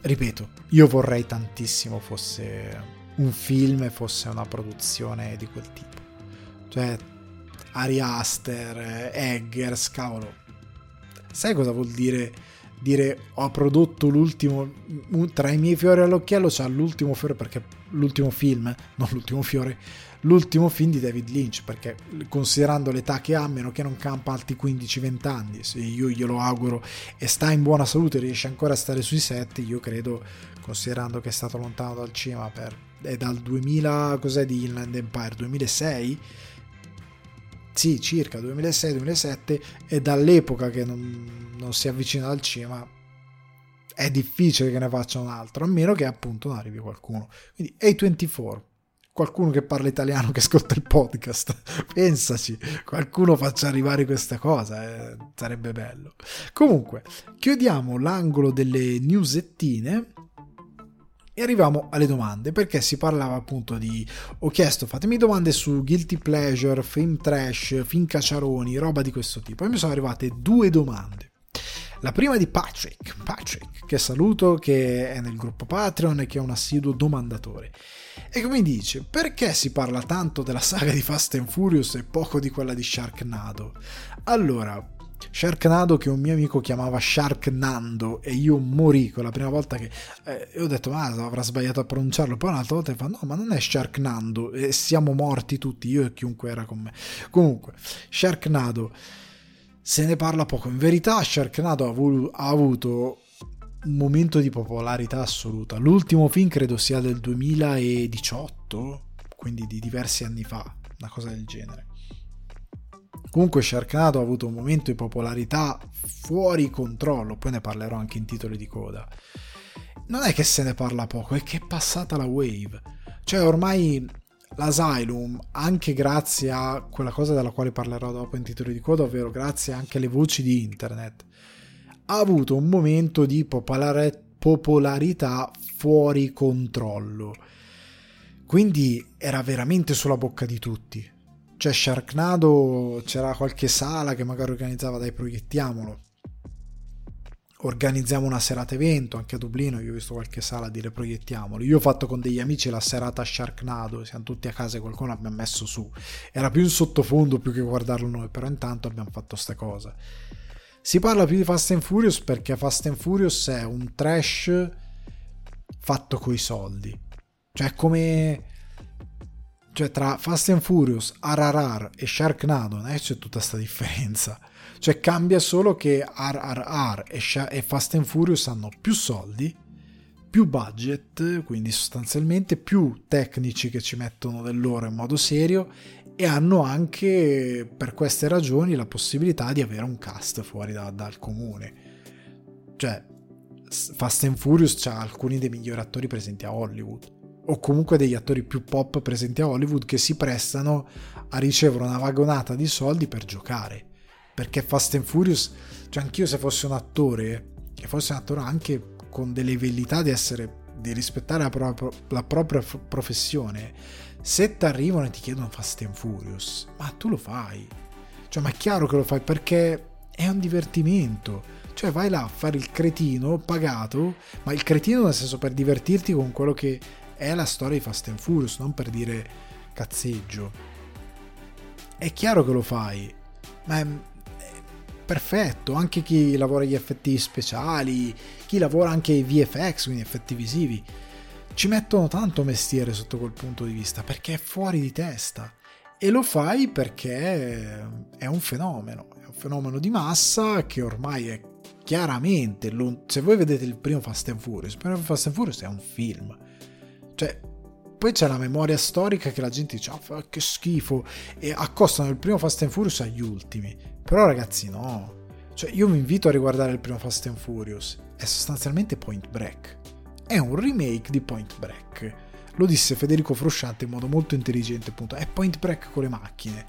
[SPEAKER 1] ripeto, io vorrei tantissimo fosse un film e fosse una produzione di quel tipo. Cioè, Ari Aster, Eggers, cavolo, Sai cosa vuol dire? Dire ho prodotto l'ultimo tra i miei fiori all'occhiello c'ha l'ultimo fiore perché l'ultimo film, non l'ultimo fiore, l'ultimo film di David Lynch perché considerando l'età che ha, meno che non campa altri 15-20 anni, se io glielo auguro e sta in buona salute, riesce ancora a stare sui set, io credo considerando che è stato lontano dal cinema per è dal 2000 cos'è di Inland Empire? 2006 sì, circa 2006-2007 e dall'epoca che non, non, si avvicina al cinema è difficile che ne faccia un altro, a meno che appunto non arrivi qualcuno. Quindi A24, qualcuno che parla italiano che ascolta il podcast, pensaci, qualcuno faccia arrivare questa cosa, eh, sarebbe bello. Comunque, chiudiamo l'angolo delle newsettine E arriviamo alle domande, perché si parlava appunto di... Ho chiesto, fatemi domande su guilty pleasure, film trash, film cacciaroni, roba di questo tipo. E mi sono arrivate due domande. La prima di Patrick, Patrick, che saluto, che è nel gruppo Patreon e che è un assiduo domandatore. E come dice, perché si parla tanto della saga di Fast and Furious e poco di quella di Sharknado? Allora, Sharknado che un mio amico chiamava Sharknando e io morì con la prima volta che eh, ho detto ma avrà sbagliato a pronunciarlo. Poi un'altra volta fa no ma non è Sharknando e siamo morti tutti io e chiunque era con me. Comunque Sharknado se ne parla poco. In verità Sharknado ha, avu- ha avuto un momento di popolarità assoluta. L'ultimo film credo sia del 2018 quindi di diversi anni fa una cosa del genere Comunque Sharknado ha avuto un momento di popolarità fuori controllo, poi ne parlerò anche in titoli di coda. Non è che se ne parla poco, è che è passata la wave. Cioè ormai l'Asylum, anche grazie a quella cosa della quale parlerò dopo in titoli di coda, ovvero grazie anche alle voci di internet, ha avuto un momento di popolarità fuori controllo. Quindi era veramente sulla bocca di tutti cioè Sharknado c'era qualche sala che magari organizzava dai proiettiamolo. Organizziamo una serata evento anche a Dublino io ho visto qualche sala dire proiettiamolo. Io ho fatto con degli amici la serata Sharknado siamo tutti a casa e qualcuno l'abbiamo messo su. Era più in sottofondo più che guardarlo noi però intanto abbiamo fatto sta cosa. Si parla più di Fast and Furious perché Fast and Furious è un trash fatto coi soldi. Cioè come cioè tra Fast and Furious, RRR e Sharknado è c'è tutta questa differenza. Cioè cambia solo che RRR e, Sha- e Fast and Furious hanno più soldi, più budget, quindi sostanzialmente più tecnici che ci mettono del loro in modo serio e hanno anche per queste ragioni la possibilità di avere un cast fuori da, dal comune. Cioè Fast and Furious ha alcuni dei migliori attori presenti a Hollywood o comunque degli attori più pop presenti a Hollywood che si prestano a ricevere una vagonata di soldi per giocare. Perché Fast and Furious, cioè anch'io se fossi un attore, e fossi un attore anche con delle velità di essere, di rispettare la, pro- la propria f- professione, se ti arrivano e ti chiedono Fast and Furious, ma tu lo fai. Cioè, ma è chiaro che lo fai perché è un divertimento. Cioè vai là a fare il cretino pagato, ma il cretino nel senso per divertirti con quello che è la storia di Fast and Furious, non per dire cazzeggio. È chiaro che lo fai, ma è, perfetto, anche chi lavora agli effetti speciali, chi lavora anche ai VFX, quindi effetti visivi, ci mettono tanto mestiere sotto quel punto di vista, perché è fuori di testa. E lo fai perché è un fenomeno, è un fenomeno di massa che ormai è chiaramente, se voi vedete il primo Fast and Furious, il primo Fast and Furious è un film, cioè, poi c'è la memoria storica che la gente dice, oh, che schifo, e accostano il primo Fast and Furious agli ultimi. Però ragazzi no, cioè io vi invito a riguardare il primo Fast and Furious, è sostanzialmente Point Break. È un remake di Point Break. Lo disse Federico Frusciante in modo molto intelligente, appunto, è Point Break con le macchine.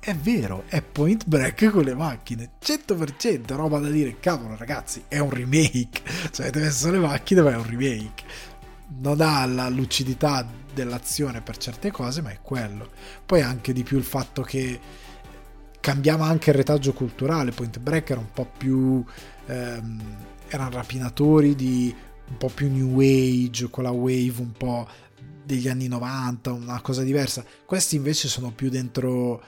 [SPEAKER 1] È vero, è Point Break con le macchine, 100% roba da dire, cavolo ragazzi, è un remake, cioè avete messo le macchine ma è un remake non ha la lucidità dell'azione per certe cose, ma è quello. Poi anche di più il fatto che cambiava anche il retaggio culturale. Point Break era un po' più. Ehm, erano rapinatori di un po' più new age, con la wave un po' degli anni 90, una cosa diversa. Questi invece sono più dentro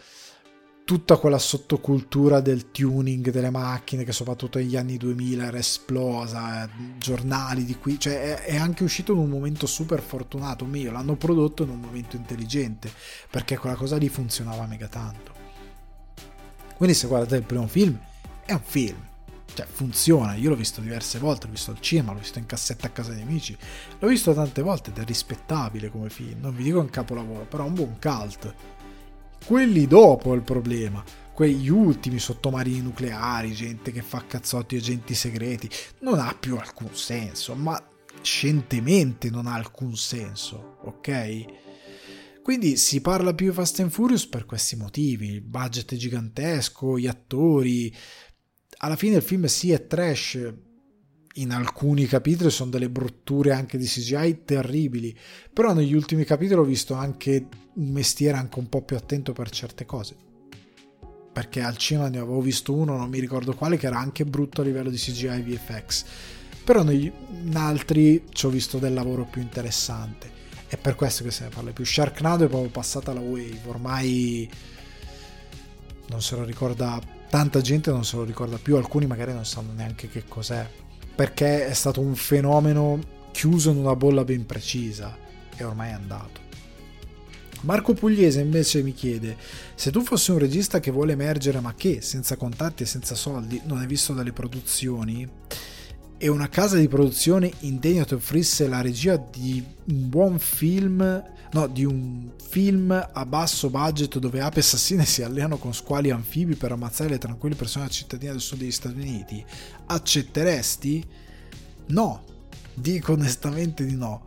[SPEAKER 1] tutta quella sottocultura del tuning delle macchine che soprattutto negli anni 2000 era esplosa, eh, giornali di qui, cioè è, è, anche uscito in un momento super fortunato mio, l'hanno prodotto in un momento intelligente, perché quella cosa lì funzionava mega tanto. Quindi se guardate il primo film, è un film, cioè funziona, io l'ho visto diverse volte, l'ho visto al cinema, l'ho visto in cassetta a casa dei amici, l'ho visto tante volte ed è rispettabile come film, non vi dico un capolavoro, però è un buon cult quelli dopo è il problema. Quegli ultimi sottomarini nucleari, gente che fa cazzotti agenti segreti, non ha più alcun senso, ma scientemente non ha alcun senso, ok? Quindi si parla più di Fast and Furious per questi motivi, il budget è gigantesco, gli attori, alla fine il film sì è trash, in alcuni capitoli sono delle brutture anche di CGI terribili, però negli ultimi capitoli ho visto anche un mestiere anche un po' più attento per certe cose. Perché al cinema ne avevo visto uno, non mi ricordo quale, che era anche brutto a livello di CGI VFX. Però negli, in altri ci ho visto del lavoro più interessante. È per questo che se ne parla più. Sharknado è proprio passata la wave, ormai non se lo ricorda tanta gente non se lo ricorda più, alcuni magari non sanno neanche che cos'è perché è stato un fenomeno chiuso in una bolla ben precisa e ormai è andato. Marco Pugliese invece mi chiede: se tu fossi un regista che vuole emergere ma che? Senza contatti e senza soldi? Non hai visto delle produzioni e una casa di produzione indegna ti offrisse la regia di un buon film, no, di un film a basso budget dove api assassine si alleano con squali anfibi per ammazzare le tranquille persone cittadine del sud degli Stati Uniti, accetteresti? No, dico onestamente di no,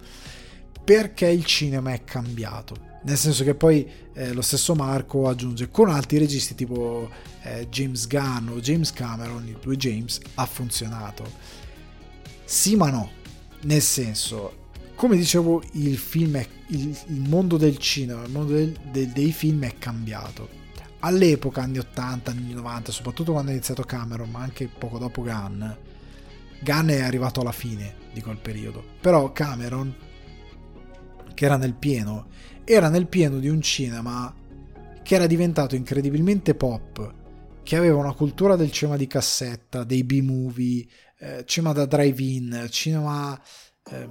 [SPEAKER 1] perché il cinema è cambiato. Nel senso che poi eh, lo stesso Marco aggiunge con altri registi tipo eh, James Gunn o James Cameron, i due James, ha funzionato. Sì ma no, nel senso come dicevo, il film è, il, il mondo del cinema, il mondo del, del, dei film è cambiato. All'epoca, anni 80, anni 90, soprattutto quando è iniziato Cameron, ma anche poco dopo Gunn, Gunn è arrivato alla fine di quel periodo. Però Cameron, che era nel pieno, era nel pieno di un cinema che era diventato incredibilmente pop, che aveva una cultura del cinema di cassetta, dei B-movie, eh, cinema da drive-in, cinema eh,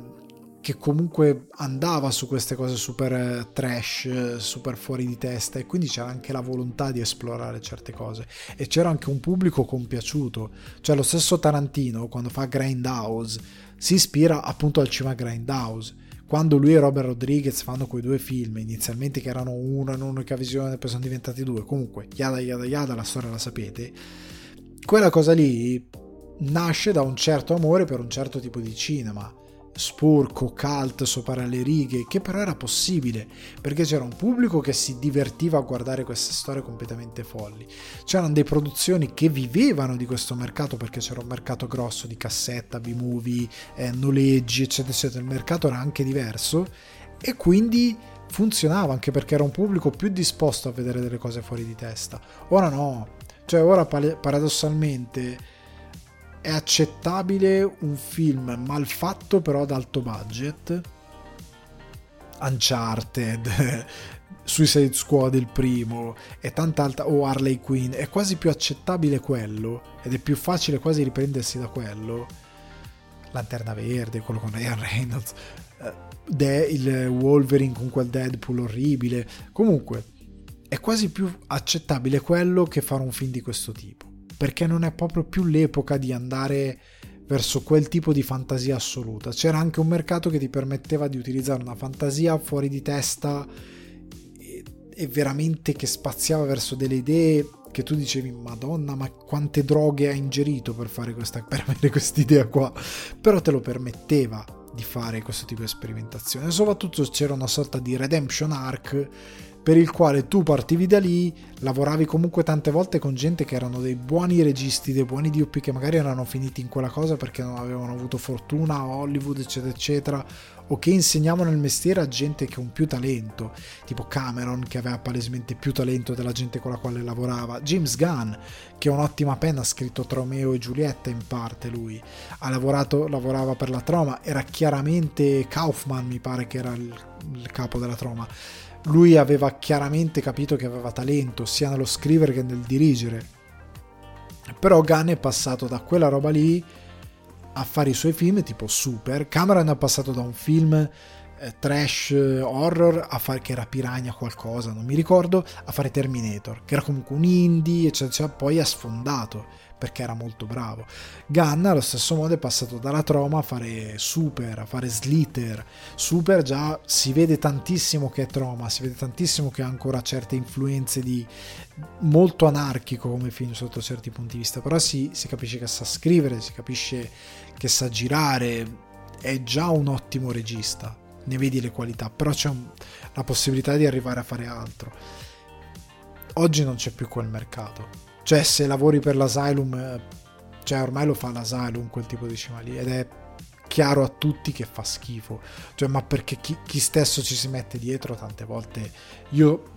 [SPEAKER 1] che comunque andava su queste cose super eh, trash, super fuori di testa e quindi c'era anche la volontà di esplorare certe cose. E c'era anche un pubblico compiaciuto, cioè lo stesso Tarantino quando fa Grindhouse si ispira appunto al cinema Grindhouse. Quando lui e Robert Rodriguez fanno quei due film, inizialmente che erano uno in un'unica visione, poi sono diventati due, comunque, yada yada yada, la storia la sapete, quella cosa lì nasce da un certo amore per un certo tipo di cinema sporco, cult, sopra le righe, che però era possibile, perché c'era un pubblico che si divertiva a guardare queste storie completamente folli. C'erano delle produzioni che vivevano di questo mercato, perché c'era un mercato grosso di cassetta, B-movie, eh, noleggi, eccetera, eccetera. Il mercato era anche diverso e quindi funzionava anche perché era un pubblico più disposto a vedere delle cose fuori di testa. Ora no, cioè ora paradossalmente è accettabile un film mal fatto però ad alto budget? Uncharted Suicide Squad il primo e tanta alta o Harley Quinn. È quasi più accettabile quello ed è più facile quasi riprendersi da quello. Lanterna Verde quello con Ryan Reynolds. Eh, De- il Wolverine con quel Deadpool orribile. Comunque è quasi più accettabile quello che fare un film di questo tipo perché non è proprio più l'epoca di andare verso quel tipo di fantasia assoluta. C'era anche un mercato che ti permetteva di utilizzare una fantasia fuori di testa e, e veramente che spaziava verso delle idee che tu dicevi madonna ma quante droghe ha ingerito per fare questa per avere quest'idea qua però te lo permetteva di fare questo tipo di sperimentazione soprattutto c'era una sorta di redemption arc per il quale tu partivi da lì, lavoravi comunque tante volte con gente che erano dei buoni registi, dei buoni DOP che magari erano finiti in quella cosa perché non avevano avuto fortuna a Hollywood, eccetera, eccetera, o che insegnavano il mestiere a gente con più talento, tipo Cameron che aveva palesemente più talento della gente con la quale lavorava, James Gunn che ha un'ottima penna, ha scritto Tromeo e Giulietta in parte lui, ha lavorato, lavorava per la Troma, era chiaramente Kaufman mi pare che era il, il capo della Troma lui aveva chiaramente capito che aveva talento sia nello scrivere che nel dirigere. Però Gunn è passato da quella roba lì a fare i suoi film tipo Super. Cameron è passato da un film eh, trash horror a fare che era Piranha qualcosa, non mi ricordo, a fare Terminator, che era comunque un indie, eccetera, poi ha sfondato perché era molto bravo. Gunn allo stesso modo è passato dalla Troma a fare Super, a fare Slither. Super già si vede tantissimo che è Troma, si vede tantissimo che ha ancora certe influenze di molto anarchico come film sotto certi punti di vista, però si, si capisce che sa scrivere, si capisce che sa girare, è già un ottimo regista, ne vedi le qualità, però c'è un, la possibilità di arrivare a fare altro. Oggi non c'è più quel mercato cioè, se lavori per l'Asylum, eh, Cioè ormai lo fa l'Asylum quel tipo di cinema lì ed è chiaro a tutti che fa schifo. Cioè, ma perché chi, chi stesso ci si mette dietro tante volte io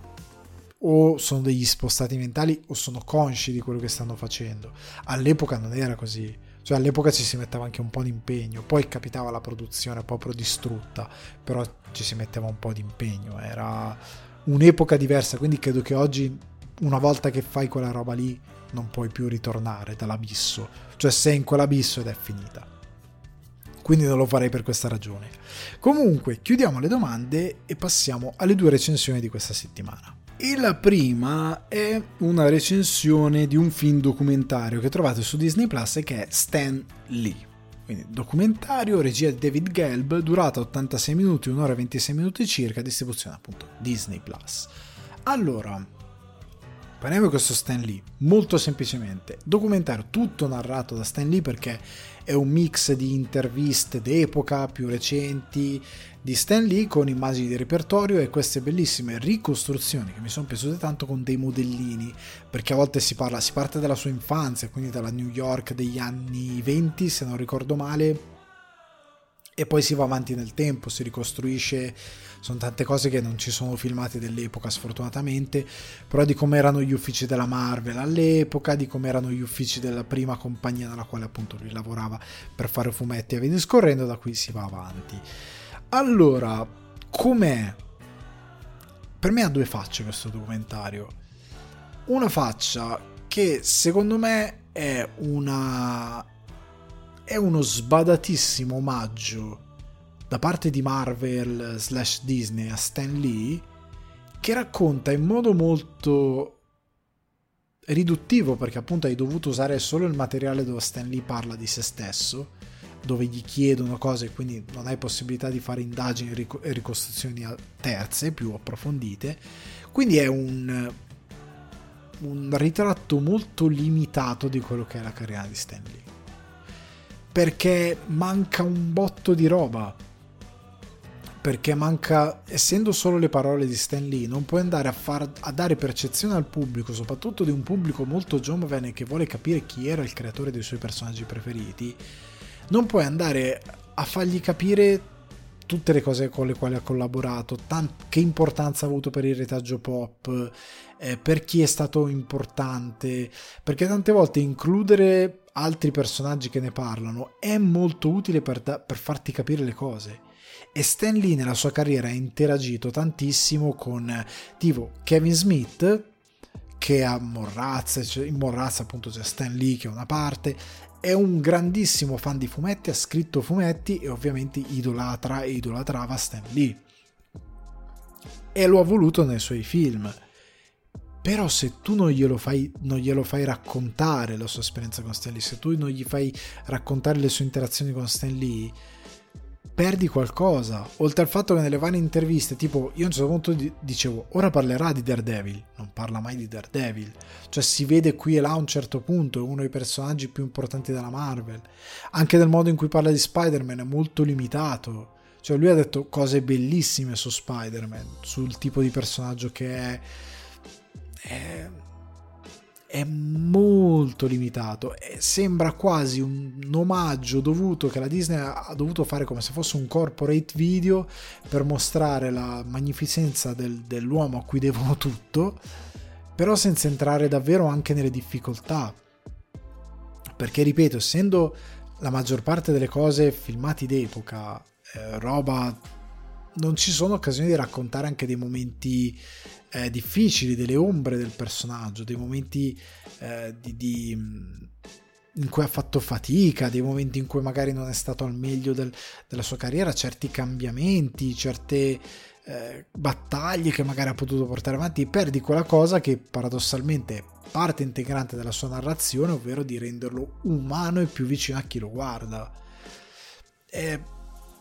[SPEAKER 1] o sono degli spostati mentali o sono consci di quello che stanno facendo. All'epoca non era così. Cioè all'epoca ci si metteva anche un po' di impegno, poi capitava la produzione proprio distrutta, però ci si metteva un po' di impegno, era un'epoca diversa, quindi credo che oggi una volta che fai quella roba lì non puoi più ritornare dall'abisso, cioè sei in quell'abisso ed è finita. Quindi non lo farei per questa ragione. Comunque, chiudiamo le domande e passiamo alle due recensioni di questa settimana. E la prima è una recensione di un film documentario che trovate su Disney Plus che è Stan Lee. Quindi documentario, regia di David Gelb, durata 86 minuti, 1 ora e 26 minuti circa, distribuzione appunto Disney Plus. Allora, parliamo di questo Stan Lee, molto semplicemente, documentario tutto narrato da Stan Lee perché è un mix di interviste d'epoca più recenti di Stan Lee con immagini di repertorio e queste bellissime ricostruzioni che mi sono piaciute tanto con dei modellini perché a volte si parla si parte dalla sua infanzia quindi dalla New York degli anni 20 se non ricordo male e poi si va avanti nel tempo, si ricostruisce, sono tante cose che non ci sono filmate dell'epoca sfortunatamente, però di come erano gli uffici della Marvel all'epoca, di come erano gli uffici della prima compagnia nella quale appunto lui lavorava per fare fumetti e via discorrendo, da qui si va avanti. Allora, com'è? Per me ha due facce questo documentario. Una faccia che secondo me è una è uno sbadatissimo omaggio da parte di Marvel slash Disney a Stan Lee che racconta in modo molto riduttivo perché appunto hai dovuto usare solo il materiale dove Stan Lee parla di se stesso dove gli chiedono cose e quindi non hai possibilità di fare indagini e ricostruzioni terze più approfondite. Quindi è un un ritratto molto limitato di quello che è la carriera di Stan Lee perché manca un botto di roba. Perché manca, essendo solo le parole di Stan Lee, non puoi andare a, far, a dare percezione al pubblico, soprattutto di un pubblico molto giovane che vuole capire chi era il creatore dei suoi personaggi preferiti. Non puoi andare a fargli capire tutte le cose con le quali ha collaborato, tant- che importanza ha avuto per il retaggio pop, eh, per chi è stato importante, perché tante volte includere altri personaggi che ne parlano è molto utile per, da- per farti capire le cose. E Stan Lee nella sua carriera ha interagito tantissimo con tipo Kevin Smith, che ha Morrazza, cioè in Morrazza appunto c'è Stan Lee che è una parte, è un grandissimo fan di fumetti, ha scritto fumetti e ovviamente idolatra e idolatrava Stan Lee. E lo ha voluto nei suoi film. Però se tu non glielo, fai, non glielo fai raccontare la sua esperienza con Stan Lee, se tu non gli fai raccontare le sue interazioni con Stan Lee, perdi qualcosa. Oltre al fatto che nelle varie interviste, tipo, io a un certo punto dicevo, ora parlerà di Daredevil, non parla mai di Daredevil. Cioè si vede qui e là a un certo punto, è uno dei personaggi più importanti della Marvel. Anche nel modo in cui parla di Spider-Man è molto limitato. Cioè lui ha detto cose bellissime su Spider-Man, sul tipo di personaggio che è è, è molto limitato. E sembra quasi un, omaggio dovuto che la Disney ha dovuto fare come se fosse un corporate video per mostrare la magnificenza del, dell'uomo a cui devono tutto però senza entrare davvero anche nelle difficoltà. Perché ripeto essendo la maggior parte delle cose filmati d'epoca eh, roba non ci sono occasioni di raccontare anche dei momenti eh, difficili, delle ombre del personaggio, dei momenti eh, di, di, in cui ha fatto fatica, dei momenti in cui magari non è stato al meglio del, della sua carriera, certi cambiamenti, certe eh, battaglie che magari ha potuto portare avanti, e perdi quella cosa che paradossalmente è parte integrante della sua narrazione, ovvero di renderlo umano e più vicino a chi lo guarda. E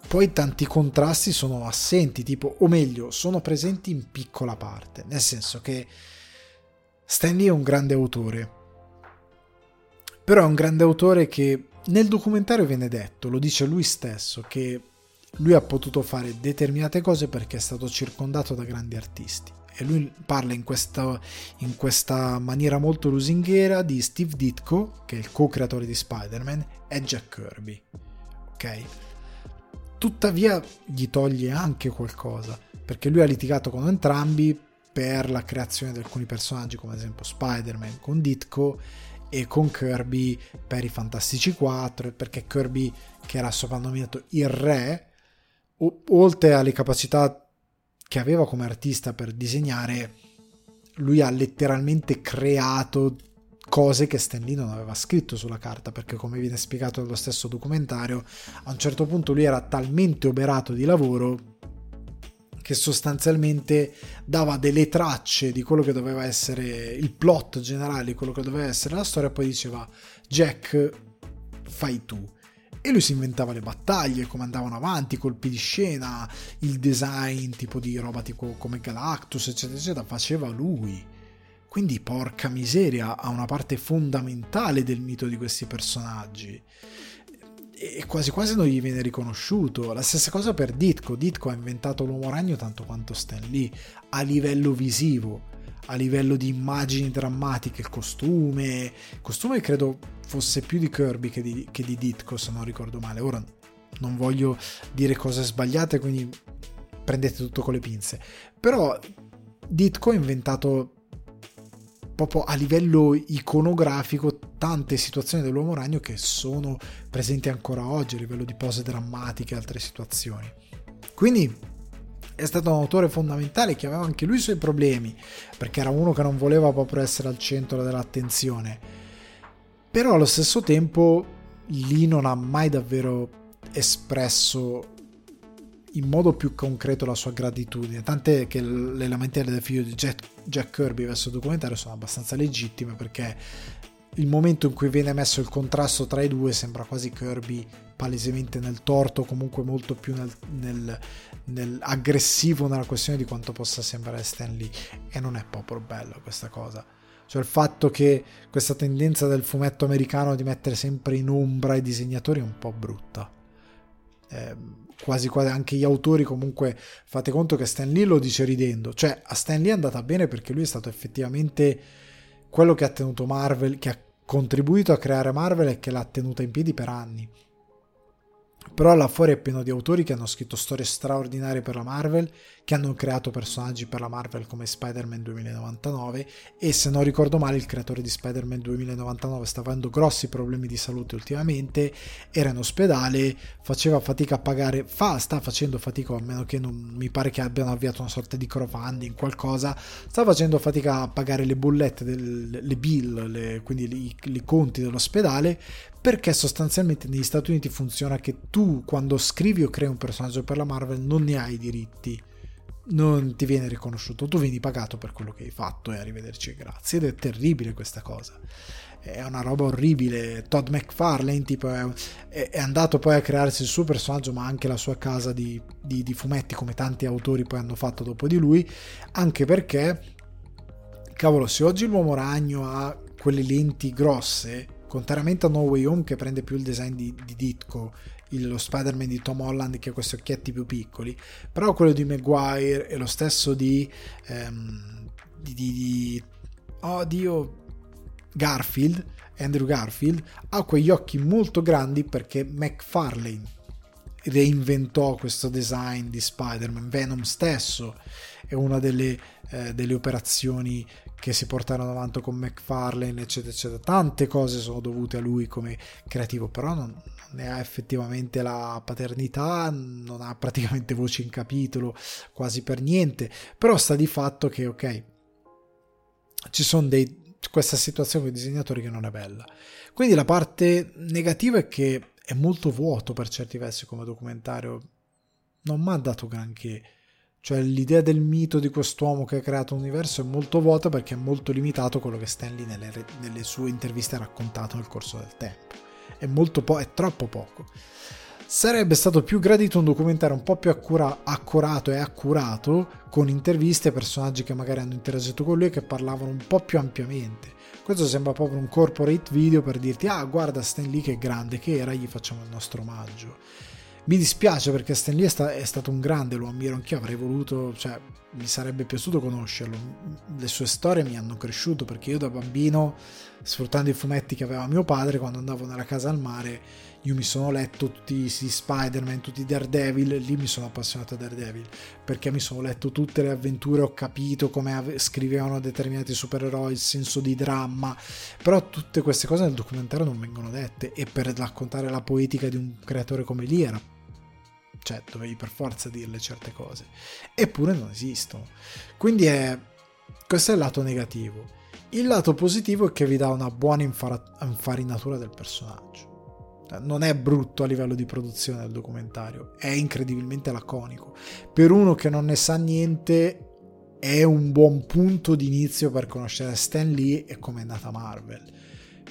[SPEAKER 1] poi tanti contrasti sono assenti, tipo, o meglio, sono presenti in piccola parte, nel senso che Stanley è un grande autore, però è un grande autore che nel documentario viene detto, lo dice lui stesso, che lui ha potuto fare determinate cose perché è stato circondato da grandi artisti. E lui parla in questa, in questa maniera molto lusinghiera di Steve Ditko, che è il co-creatore di Spider-Man, e Jack Kirby. Ok? Tuttavia gli toglie anche qualcosa, perché lui ha litigato con entrambi per la creazione di alcuni personaggi, come ad esempio Spider-Man con Ditko e con Kirby per i Fantastici 4, perché Kirby, che era soprannominato il re, o- oltre alle capacità che aveva come artista per disegnare, lui ha letteralmente creato cose che Stan Lee non aveva scritto sulla carta, perché come viene spiegato nello stesso documentario, a un certo punto lui era talmente oberato di lavoro che sostanzialmente dava delle tracce di quello che doveva essere il plot generale, di quello che doveva essere la storia, e poi diceva Jack, fai tu. E lui si inventava le battaglie, come andavano avanti, i colpi di scena, il design tipo di roba tipo come Galactus, eccetera, eccetera, faceva lui. Quindi porca miseria, ha una parte fondamentale del mito di questi personaggi e quasi quasi non gli viene riconosciuto. La stessa cosa per Ditko. Ditko ha inventato l'uomo ragno tanto quanto Stan Lee a livello visivo, a livello di immagini drammatiche, il costume. Il costume credo fosse più di Kirby che di, che di Ditko, se non ricordo male. Ora non voglio dire cose sbagliate, quindi prendete tutto con le pinze. Però Ditko ha inventato proprio a livello iconografico tante situazioni dell'uomo ragno che sono presenti ancora oggi a livello di pose drammatiche e altre situazioni. Quindi è stato un autore fondamentale che aveva anche lui i suoi problemi, perché era uno che non voleva proprio essere al centro dell'attenzione. Però allo stesso tempo lì non ha mai davvero espresso in modo più concreto la sua gratitudine, tant'è che le lamentele del figlio di Jack, Jack Kirby verso il documentario sono abbastanza legittime perché il momento in cui viene messo il contrasto tra i due sembra quasi Kirby palesemente nel torto, comunque molto più nel, nel, nel aggressivo nella questione di quanto possa sembrare Stan Lee e non è proprio bello questa cosa. Cioè il fatto che questa tendenza del fumetto americano di mettere sempre in ombra i disegnatori è un po' brutta. Eh, quasi quasi anche gli autori comunque fate conto che Stan Lee lo dice ridendo. Cioè a Stan Lee è andata bene perché lui è stato effettivamente quello che ha tenuto Marvel che ha contribuito a creare Marvel e che l'ha tenuta in piedi per anni. Però là fuori è pieno di autori che hanno scritto storie straordinarie per la Marvel, che hanno creato personaggi per la Marvel come Spider-Man 2099 e se non ricordo male il creatore di Spider-Man 2099 sta avendo grossi problemi di salute ultimamente, era in ospedale, faceva fatica a pagare, fa, sta facendo fatica, a meno che non mi pare che abbiano avviato una sorta di crowdfunding, qualcosa, sta facendo fatica a pagare le bollette, del, le bill, le, quindi i, conti dell'ospedale perché sostanzialmente negli Stati Uniti funziona che tu quando scrivi o crei un personaggio per la Marvel non ne hai i diritti non ti viene riconosciuto. Tu vieni pagato per quello che hai fatto e arrivederci grazie. Ed è terribile questa cosa. È una roba orribile. Todd McFarlane tipo è, è, andato poi a crearsi il suo personaggio ma anche la sua casa di, di, di fumetti come tanti autori poi hanno fatto dopo di lui. Anche perché cavolo se oggi l'uomo ragno ha quelle lenti grosse contrariamente a No Way Home che prende più il design di, di Ditko lo Spider-Man di Tom Holland che ha questi occhietti più piccoli però quello di Maguire e lo stesso di, ehm, di, di, di oh Dio Garfield Andrew Garfield ha quegli occhi molto grandi perché McFarlane reinventò questo design di Spider-Man Venom stesso è una delle, eh, delle operazioni che si portarono avanti con McFarlane, eccetera, eccetera. Tante cose sono dovute a lui come creativo, però non, ne ha effettivamente la paternità, non ha praticamente voce in capitolo, quasi per niente. Però sta di fatto che, ok, ci sono dei questa situazione con i disegnatori che non è bella. Quindi la parte negativa è che è molto vuoto per certi versi come documentario. Non mi ha dato granché. Cioè l'idea del mito di quest'uomo che ha creato un universo è molto vuota perché è molto limitato quello che Stanley nelle, nelle sue interviste ha raccontato nel corso del tempo. È po', è troppo poco. Sarebbe stato più gradito un documentario un po' più accura- accurato e accurato, con interviste a personaggi che magari hanno interagito con lui e che parlavano un po' più ampiamente. Questo sembra proprio un corporate video per dirti: ah, guarda Stan Lee che grande che era, gli facciamo il nostro omaggio Mi dispiace perché Stan Lee è, sta- è stato un grande, lo ammiro anch'io, avrei voluto, cioè mi sarebbe piaciuto conoscerlo. Le sue storie mi hanno cresciuto perché io da bambino, sfruttando i fumetti che aveva mio padre, quando andavo nella casa al mare, io mi sono letto tutti i Spider-Man, tutti i Daredevil, lì mi sono appassionato a Daredevil, perché mi sono letto tutte le avventure, ho capito come scrivevano determinati supereroi, il senso di dramma, però tutte queste cose nel documentario non vengono dette e per raccontare la poetica di un creatore come lì era cioè dovevi per forza dirle certe cose, eppure non esistono. Quindi è, questo è il lato negativo. Il lato positivo è che vi dà una buona infarinatura del personaggio. Cioè, non è brutto a livello di produzione del documentario, è incredibilmente laconico. Per uno che non ne sa niente, è un buon punto di inizio per conoscere Stan Lee e come è nata Marvel.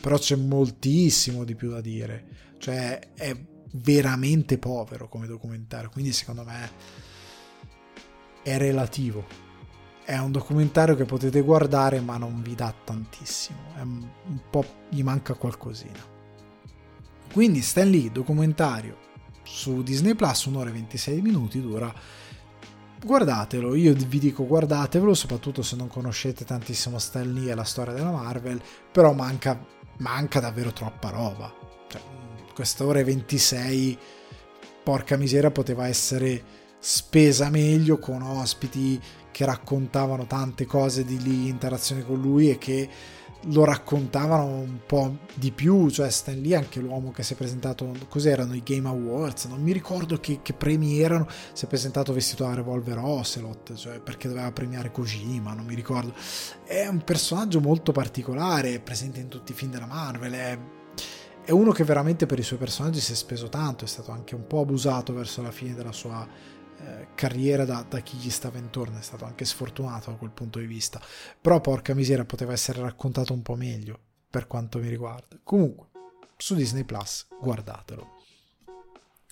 [SPEAKER 1] Però c'è moltissimo di più da dire. Cioè, è veramente povero come documentario, quindi secondo me è relativo. È un documentario che potete guardare ma non vi dà tantissimo, è un, po' gli manca qualcosina. Quindi Stan Lee, documentario su Disney Plus, un'ora e 26 minuti dura. Guardatelo, io vi dico guardatevelo, soprattutto se non conoscete tantissimo Stan Lee e la storia della Marvel, però manca, manca davvero troppa roba. Cioè, quest'ora e 26 porca misera poteva essere spesa meglio con ospiti che raccontavano tante cose di lì, interazioni con lui e che lo raccontavano un po' di più, cioè Stan Lee anche l'uomo che si è presentato, cos'erano i Game Awards, non mi ricordo che, che premi erano, si è presentato vestito da Revolver Ocelot, cioè perché doveva premiare Kojima, non mi ricordo, è un personaggio molto particolare, presente in tutti i film della Marvel, è è uno che veramente per i suoi personaggi si è speso tanto, è stato anche un po' abusato verso la fine della sua eh, carriera da, da, chi gli stava intorno, è stato anche sfortunato da quel punto di vista, però porca miseria poteva essere raccontato un po' meglio per quanto mi riguarda. Comunque, su Disney Plus guardatelo.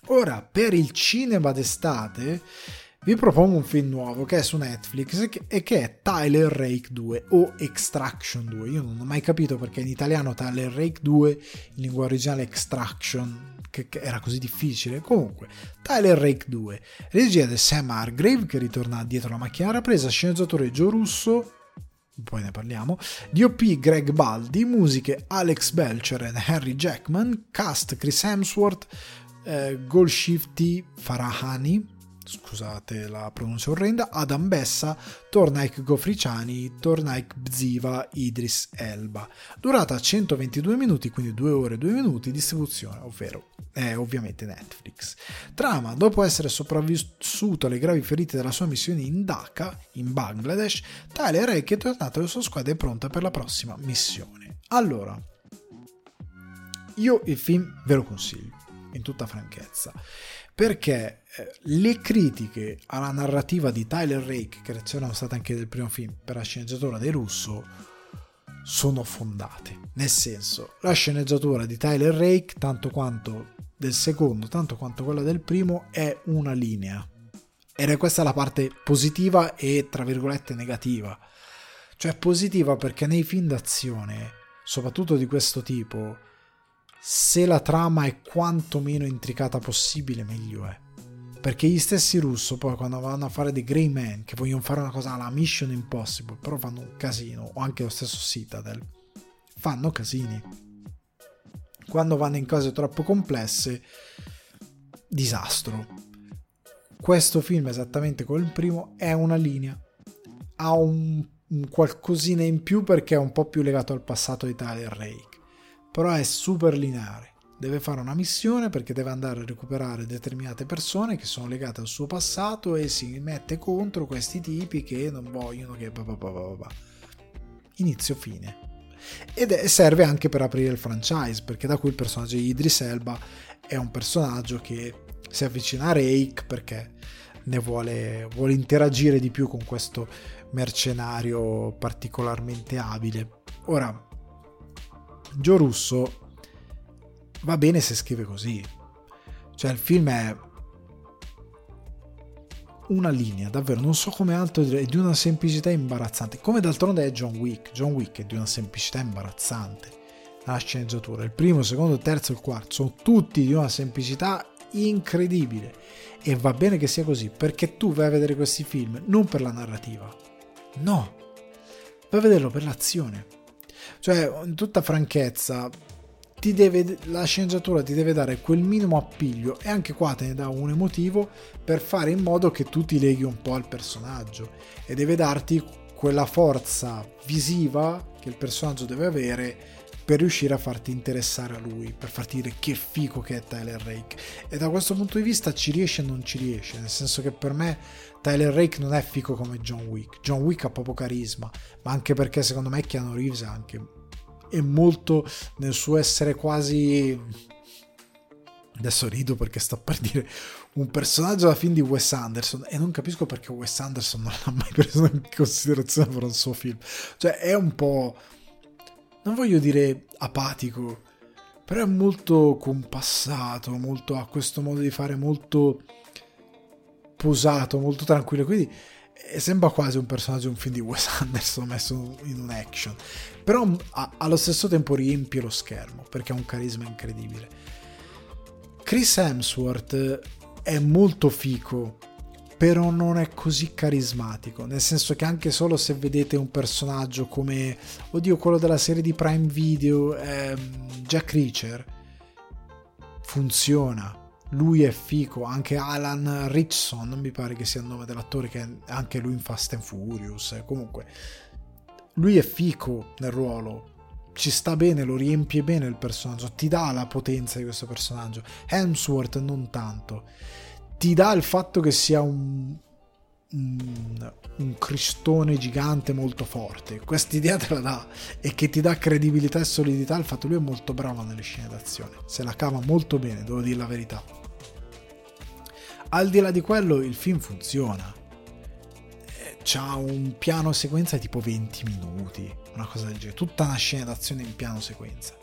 [SPEAKER 1] Ora, per il cinema d'estate vi propongo un film nuovo che è su Netflix e che è Tyler Rake 2 o Extraction 2. Io non ho mai capito perché in italiano Tyler Rake 2, in lingua originale Extraction, che, era così difficile. Comunque, Tyler Rake 2, regia di Sam Hargrave che ritorna dietro la macchina rapresa, sceneggiatore Joe Russo, poi ne parliamo, DOP Greg Baldi, musiche Alex Belcher e Henry Jackman, cast Chris Hemsworth, eh, Golshifty Farahani, scusate la pronuncia orrenda, Adam Bessa, Tornaik Gofriciani, Tornaik Bziva, Idris Elba. Durata 122 minuti, quindi 2 ore e 2 minuti, distribuzione, ovvero è ovviamente Netflix. Trama, dopo essere sopravvissuto alle gravi ferite della sua missione in Dhaka, in Bangladesh, Tyler Rake è tornato alla sua squadra e è pronta per la prossima missione. Allora, io il film ve lo consiglio, in tutta franchezza perché eh, le critiche alla narrativa di Tyler Rake, che c'erano state anche del primo film per la sceneggiatura dei Russo, sono fondate. Nel senso, la sceneggiatura di Tyler Rake, tanto quanto del secondo, tanto quanto quella del primo, è una linea. Ed è questa la parte positiva e, tra virgolette, negativa. Cioè positiva perché nei film d'azione, soprattutto di questo tipo, se la trama è quanto meno intricata possibile, meglio è. Perché gli stessi russo poi quando vanno a fare dei Grey Man, che vogliono fare una cosa alla Mission Impossible, però fanno un casino, o anche lo stesso Citadel, fanno casini. Quando vanno in cose troppo complesse, disastro. Questo film, esattamente come il primo, è una linea. Ha un, un qualcosina in più perché è un po' più legato al passato di Tyler Rake però è super lineare. Deve fare una missione perché deve andare a recuperare determinate persone che sono legate al suo passato e si mette contro questi tipi che non vogliono che... Inizio fine. Ed serve anche per aprire il franchise perché da qui il personaggio di Idris Elba è un personaggio che si avvicina a Rake perché ne vuole, vuole interagire di più con questo mercenario particolarmente abile. Ora, Gio Russo va bene se scrive così. Cioè il film è una linea, davvero, non so come altro dire, è di una semplicità imbarazzante. Come d'altronde è John Wick. John Wick è di una semplicità imbarazzante. La sceneggiatura, il primo, il secondo, il terzo e il quarto sono tutti di una semplicità incredibile. E va bene che sia così, perché tu vai a vedere questi film non per la narrativa. No, vai a vederlo per l'azione. Cioè, in tutta franchezza, deve, la sceneggiatura ti deve dare quel minimo appiglio e anche qua te ne dà un emotivo per fare in modo che tu ti leghi un po' al personaggio e deve darti quella forza visiva che il personaggio deve avere per riuscire a farti interessare a lui, per farti dire che fico che è Tyler Rake. E da questo punto di vista ci riesce e non ci riesce, nel senso che per me Tyler Rake non è fico come John Wick. John Wick ha proprio carisma, ma anche perché secondo me Keanu Reeves è anche è molto nel suo essere quasi adesso rido perché sto per dire un personaggio da film di Wes Anderson e non capisco perché Wes Anderson non l'ha mai preso in considerazione per un suo film. Cioè è un po' non voglio dire apatico, però è molto compassato, molto, ha questo modo di fare molto posato, molto tranquillo, quindi sembra quasi un personaggio di un film di Wes Anderson messo in un action, però allo stesso tempo riempie lo schermo perché ha un carisma incredibile. Chris Hemsworth è molto fico però non è così carismatico, nel senso che anche solo se vedete un personaggio come, oddio, quello della serie di Prime Video, ehm, Jack Reacher, funziona. Lui è fico, anche Alan Richson, mi pare che sia il nome dell'attore, che è anche lui in Fast and Furious, eh, comunque. Lui è fico nel ruolo, ci sta bene, lo riempie bene il personaggio, ti dà la potenza di questo personaggio. Hemsworth non tanto ti dà il fatto che sia un, un, un cristone gigante molto forte. Quest'idea te la dà e che ti dà credibilità e solidità il fatto che lui è molto bravo nelle scene d'azione. Se la cava molto bene, devo dire la verità. Al di là di quello, il film funziona. Eh, c'ha un piano sequenza tipo 20 minuti, una cosa del genere. Tutta una scena d'azione in piano sequenza.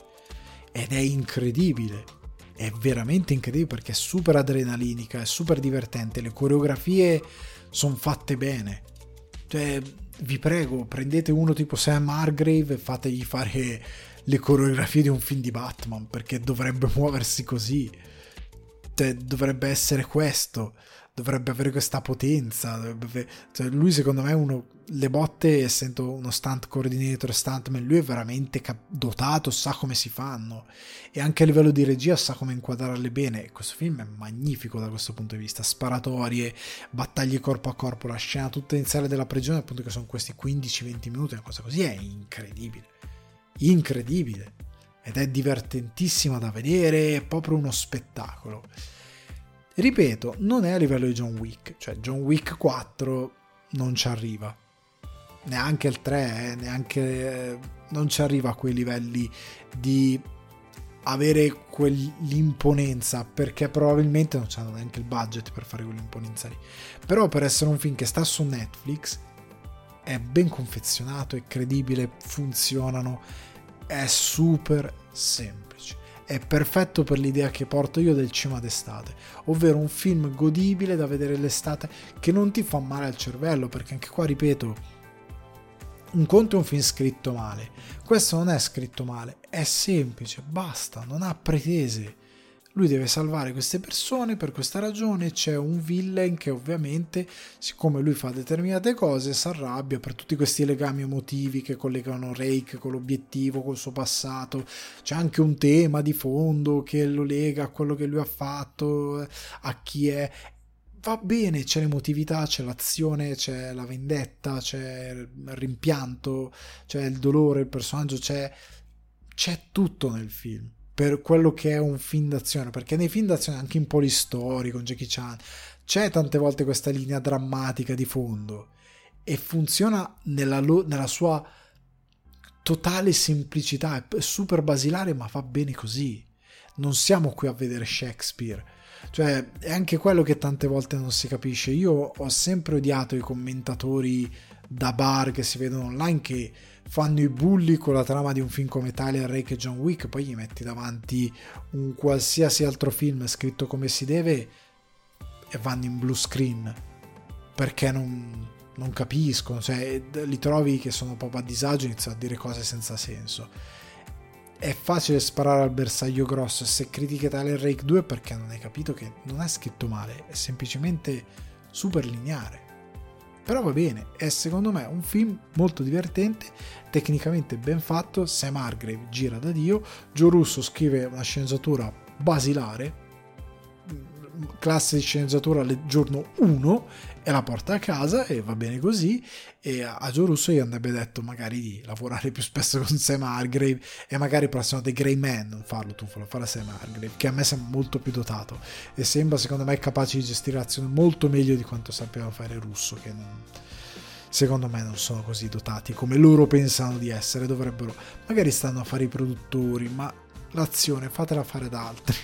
[SPEAKER 1] Ed è incredibile è veramente incredibile perché è super adrenalinica, è super divertente, le coreografie sono fatte bene. Cioè, vi prego, prendete uno tipo Sam Hargrave e fategli fare le coreografie di un film di Batman perché dovrebbe muoversi così. Cioè, dovrebbe essere questo dovrebbe avere questa potenza. Dovrebbe, cioè lui, secondo me, uno, le botte, essendo uno stunt coordinator, stuntman, lui è veramente cap- dotato, sa come si fanno. E anche a livello di regia sa come inquadrarle bene. Questo film è magnifico da questo punto di vista. Sparatorie, battaglie corpo a corpo, la scena tutta iniziale della prigione, appunto, che sono questi 15-20 minuti, una cosa così, è incredibile. Incredibile. Ed è divertentissima da vedere, è proprio uno spettacolo. Ripeto, non è a livello di John Wick, cioè John Wick 4 non ci arriva. Neanche il 3, eh, neanche eh, non ci arriva a quei livelli di avere quell'imponenza perché probabilmente non c'hanno neanche il budget per fare quell'imponenza lì. Però per essere un film che sta su Netflix è ben confezionato, è credibile, funzionano, è super semplice è perfetto per l'idea che porto io del cinema d'estate, ovvero un film godibile da vedere l'estate che non ti fa male al cervello, perché anche qua ripeto, un conto è un film scritto male, questo non è scritto male, è semplice, basta, non ha pretese lui deve salvare queste persone, per questa ragione c'è un villain che ovviamente, siccome lui fa determinate cose, si arrabbia per tutti questi legami emotivi che collegano Rake con l'obiettivo, col suo passato. C'è anche un tema di fondo che lo lega a quello che lui ha fatto, a chi è. Va bene, c'è l'emotività, c'è l'azione, c'è la vendetta, c'è il rimpianto, c'è il dolore, il personaggio, c'è, c'è tutto nel film per quello che è un film d'azione, perché nei film d'azione, anche in Polistori con Jackie Chan, c'è tante volte questa linea drammatica di fondo e funziona nella, nella sua totale semplicità, è super basilare, ma va bene così. Non siamo qui a vedere Shakespeare. Cioè, è anche quello che tante volte non si capisce. Io ho sempre odiato i commentatori da bar che si vedono online che fanno i bulli con la trama di un film come Tyler Rake e John Wick, poi gli metti davanti un qualsiasi altro film scritto come si deve e vanno in blue screen perché non, non capiscono, cioè li trovi che sono proprio a disagio e iniziano a dire cose senza senso. è facile sparare al bersaglio grosso se critichi Tyler Rake 2 perché non hai capito che non è scritto male, è semplicemente super lineare. Però va bene, è secondo me un film molto divertente, tecnicamente ben fatto, Sam Hargrave gira da Dio, Joe Russo scrive una sceneggiatura basilare, classe di sceneggiatura al giorno 1 e la porta a casa e va bene così. E a Joe Russo gli andrebbe detto magari di lavorare più spesso con Sam Hargrave e magari il prossimo The Grey Man non farlo tu, farlo fare Sam Hargrave che a me sembra molto più dotato e sembra secondo me capace di gestire l'azione molto meglio di quanto sapeva fare Russo che non, secondo me non sono così dotati come loro pensano di essere dovrebbero magari stanno a fare i produttori ma l'azione fatela fare da altri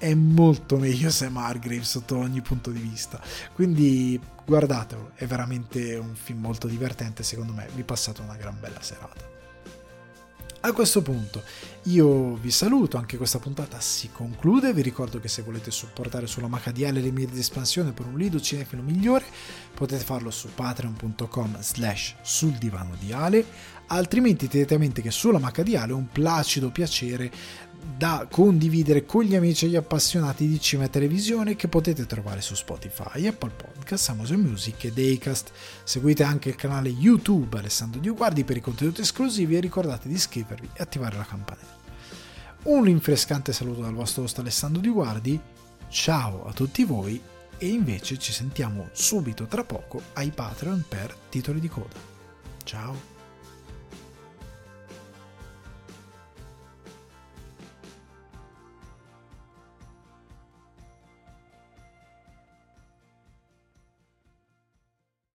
[SPEAKER 1] è molto meglio Sam Hargrave sotto ogni punto di vista. Quindi guardatelo, è veramente un film molto divertente, secondo me vi passate una gran bella serata. A questo punto io vi saluto, anche questa puntata si conclude, vi ricordo che se volete supportare sulla MHDL le mire di espansione per un lido cinefilo migliore potete farlo su patreon.com slash sul divano di Ale, altrimenti tenete a mente che sulla MHDL è un placido piacere da condividere con gli amici e gli appassionati di cinema e televisione che potete trovare su Spotify, Apple Podcast, Amazon Music e Daycast. Seguite anche il canale YouTube Alessandro Dioguardi per i contenuti esclusivi e ricordate di iscrivervi e attivare la campanella. Un rinfrescante saluto dal vostro host Alessandro Dioguardi, ciao a tutti voi e invece ci sentiamo subito tra poco ai Patreon per titoli di coda. Ciao!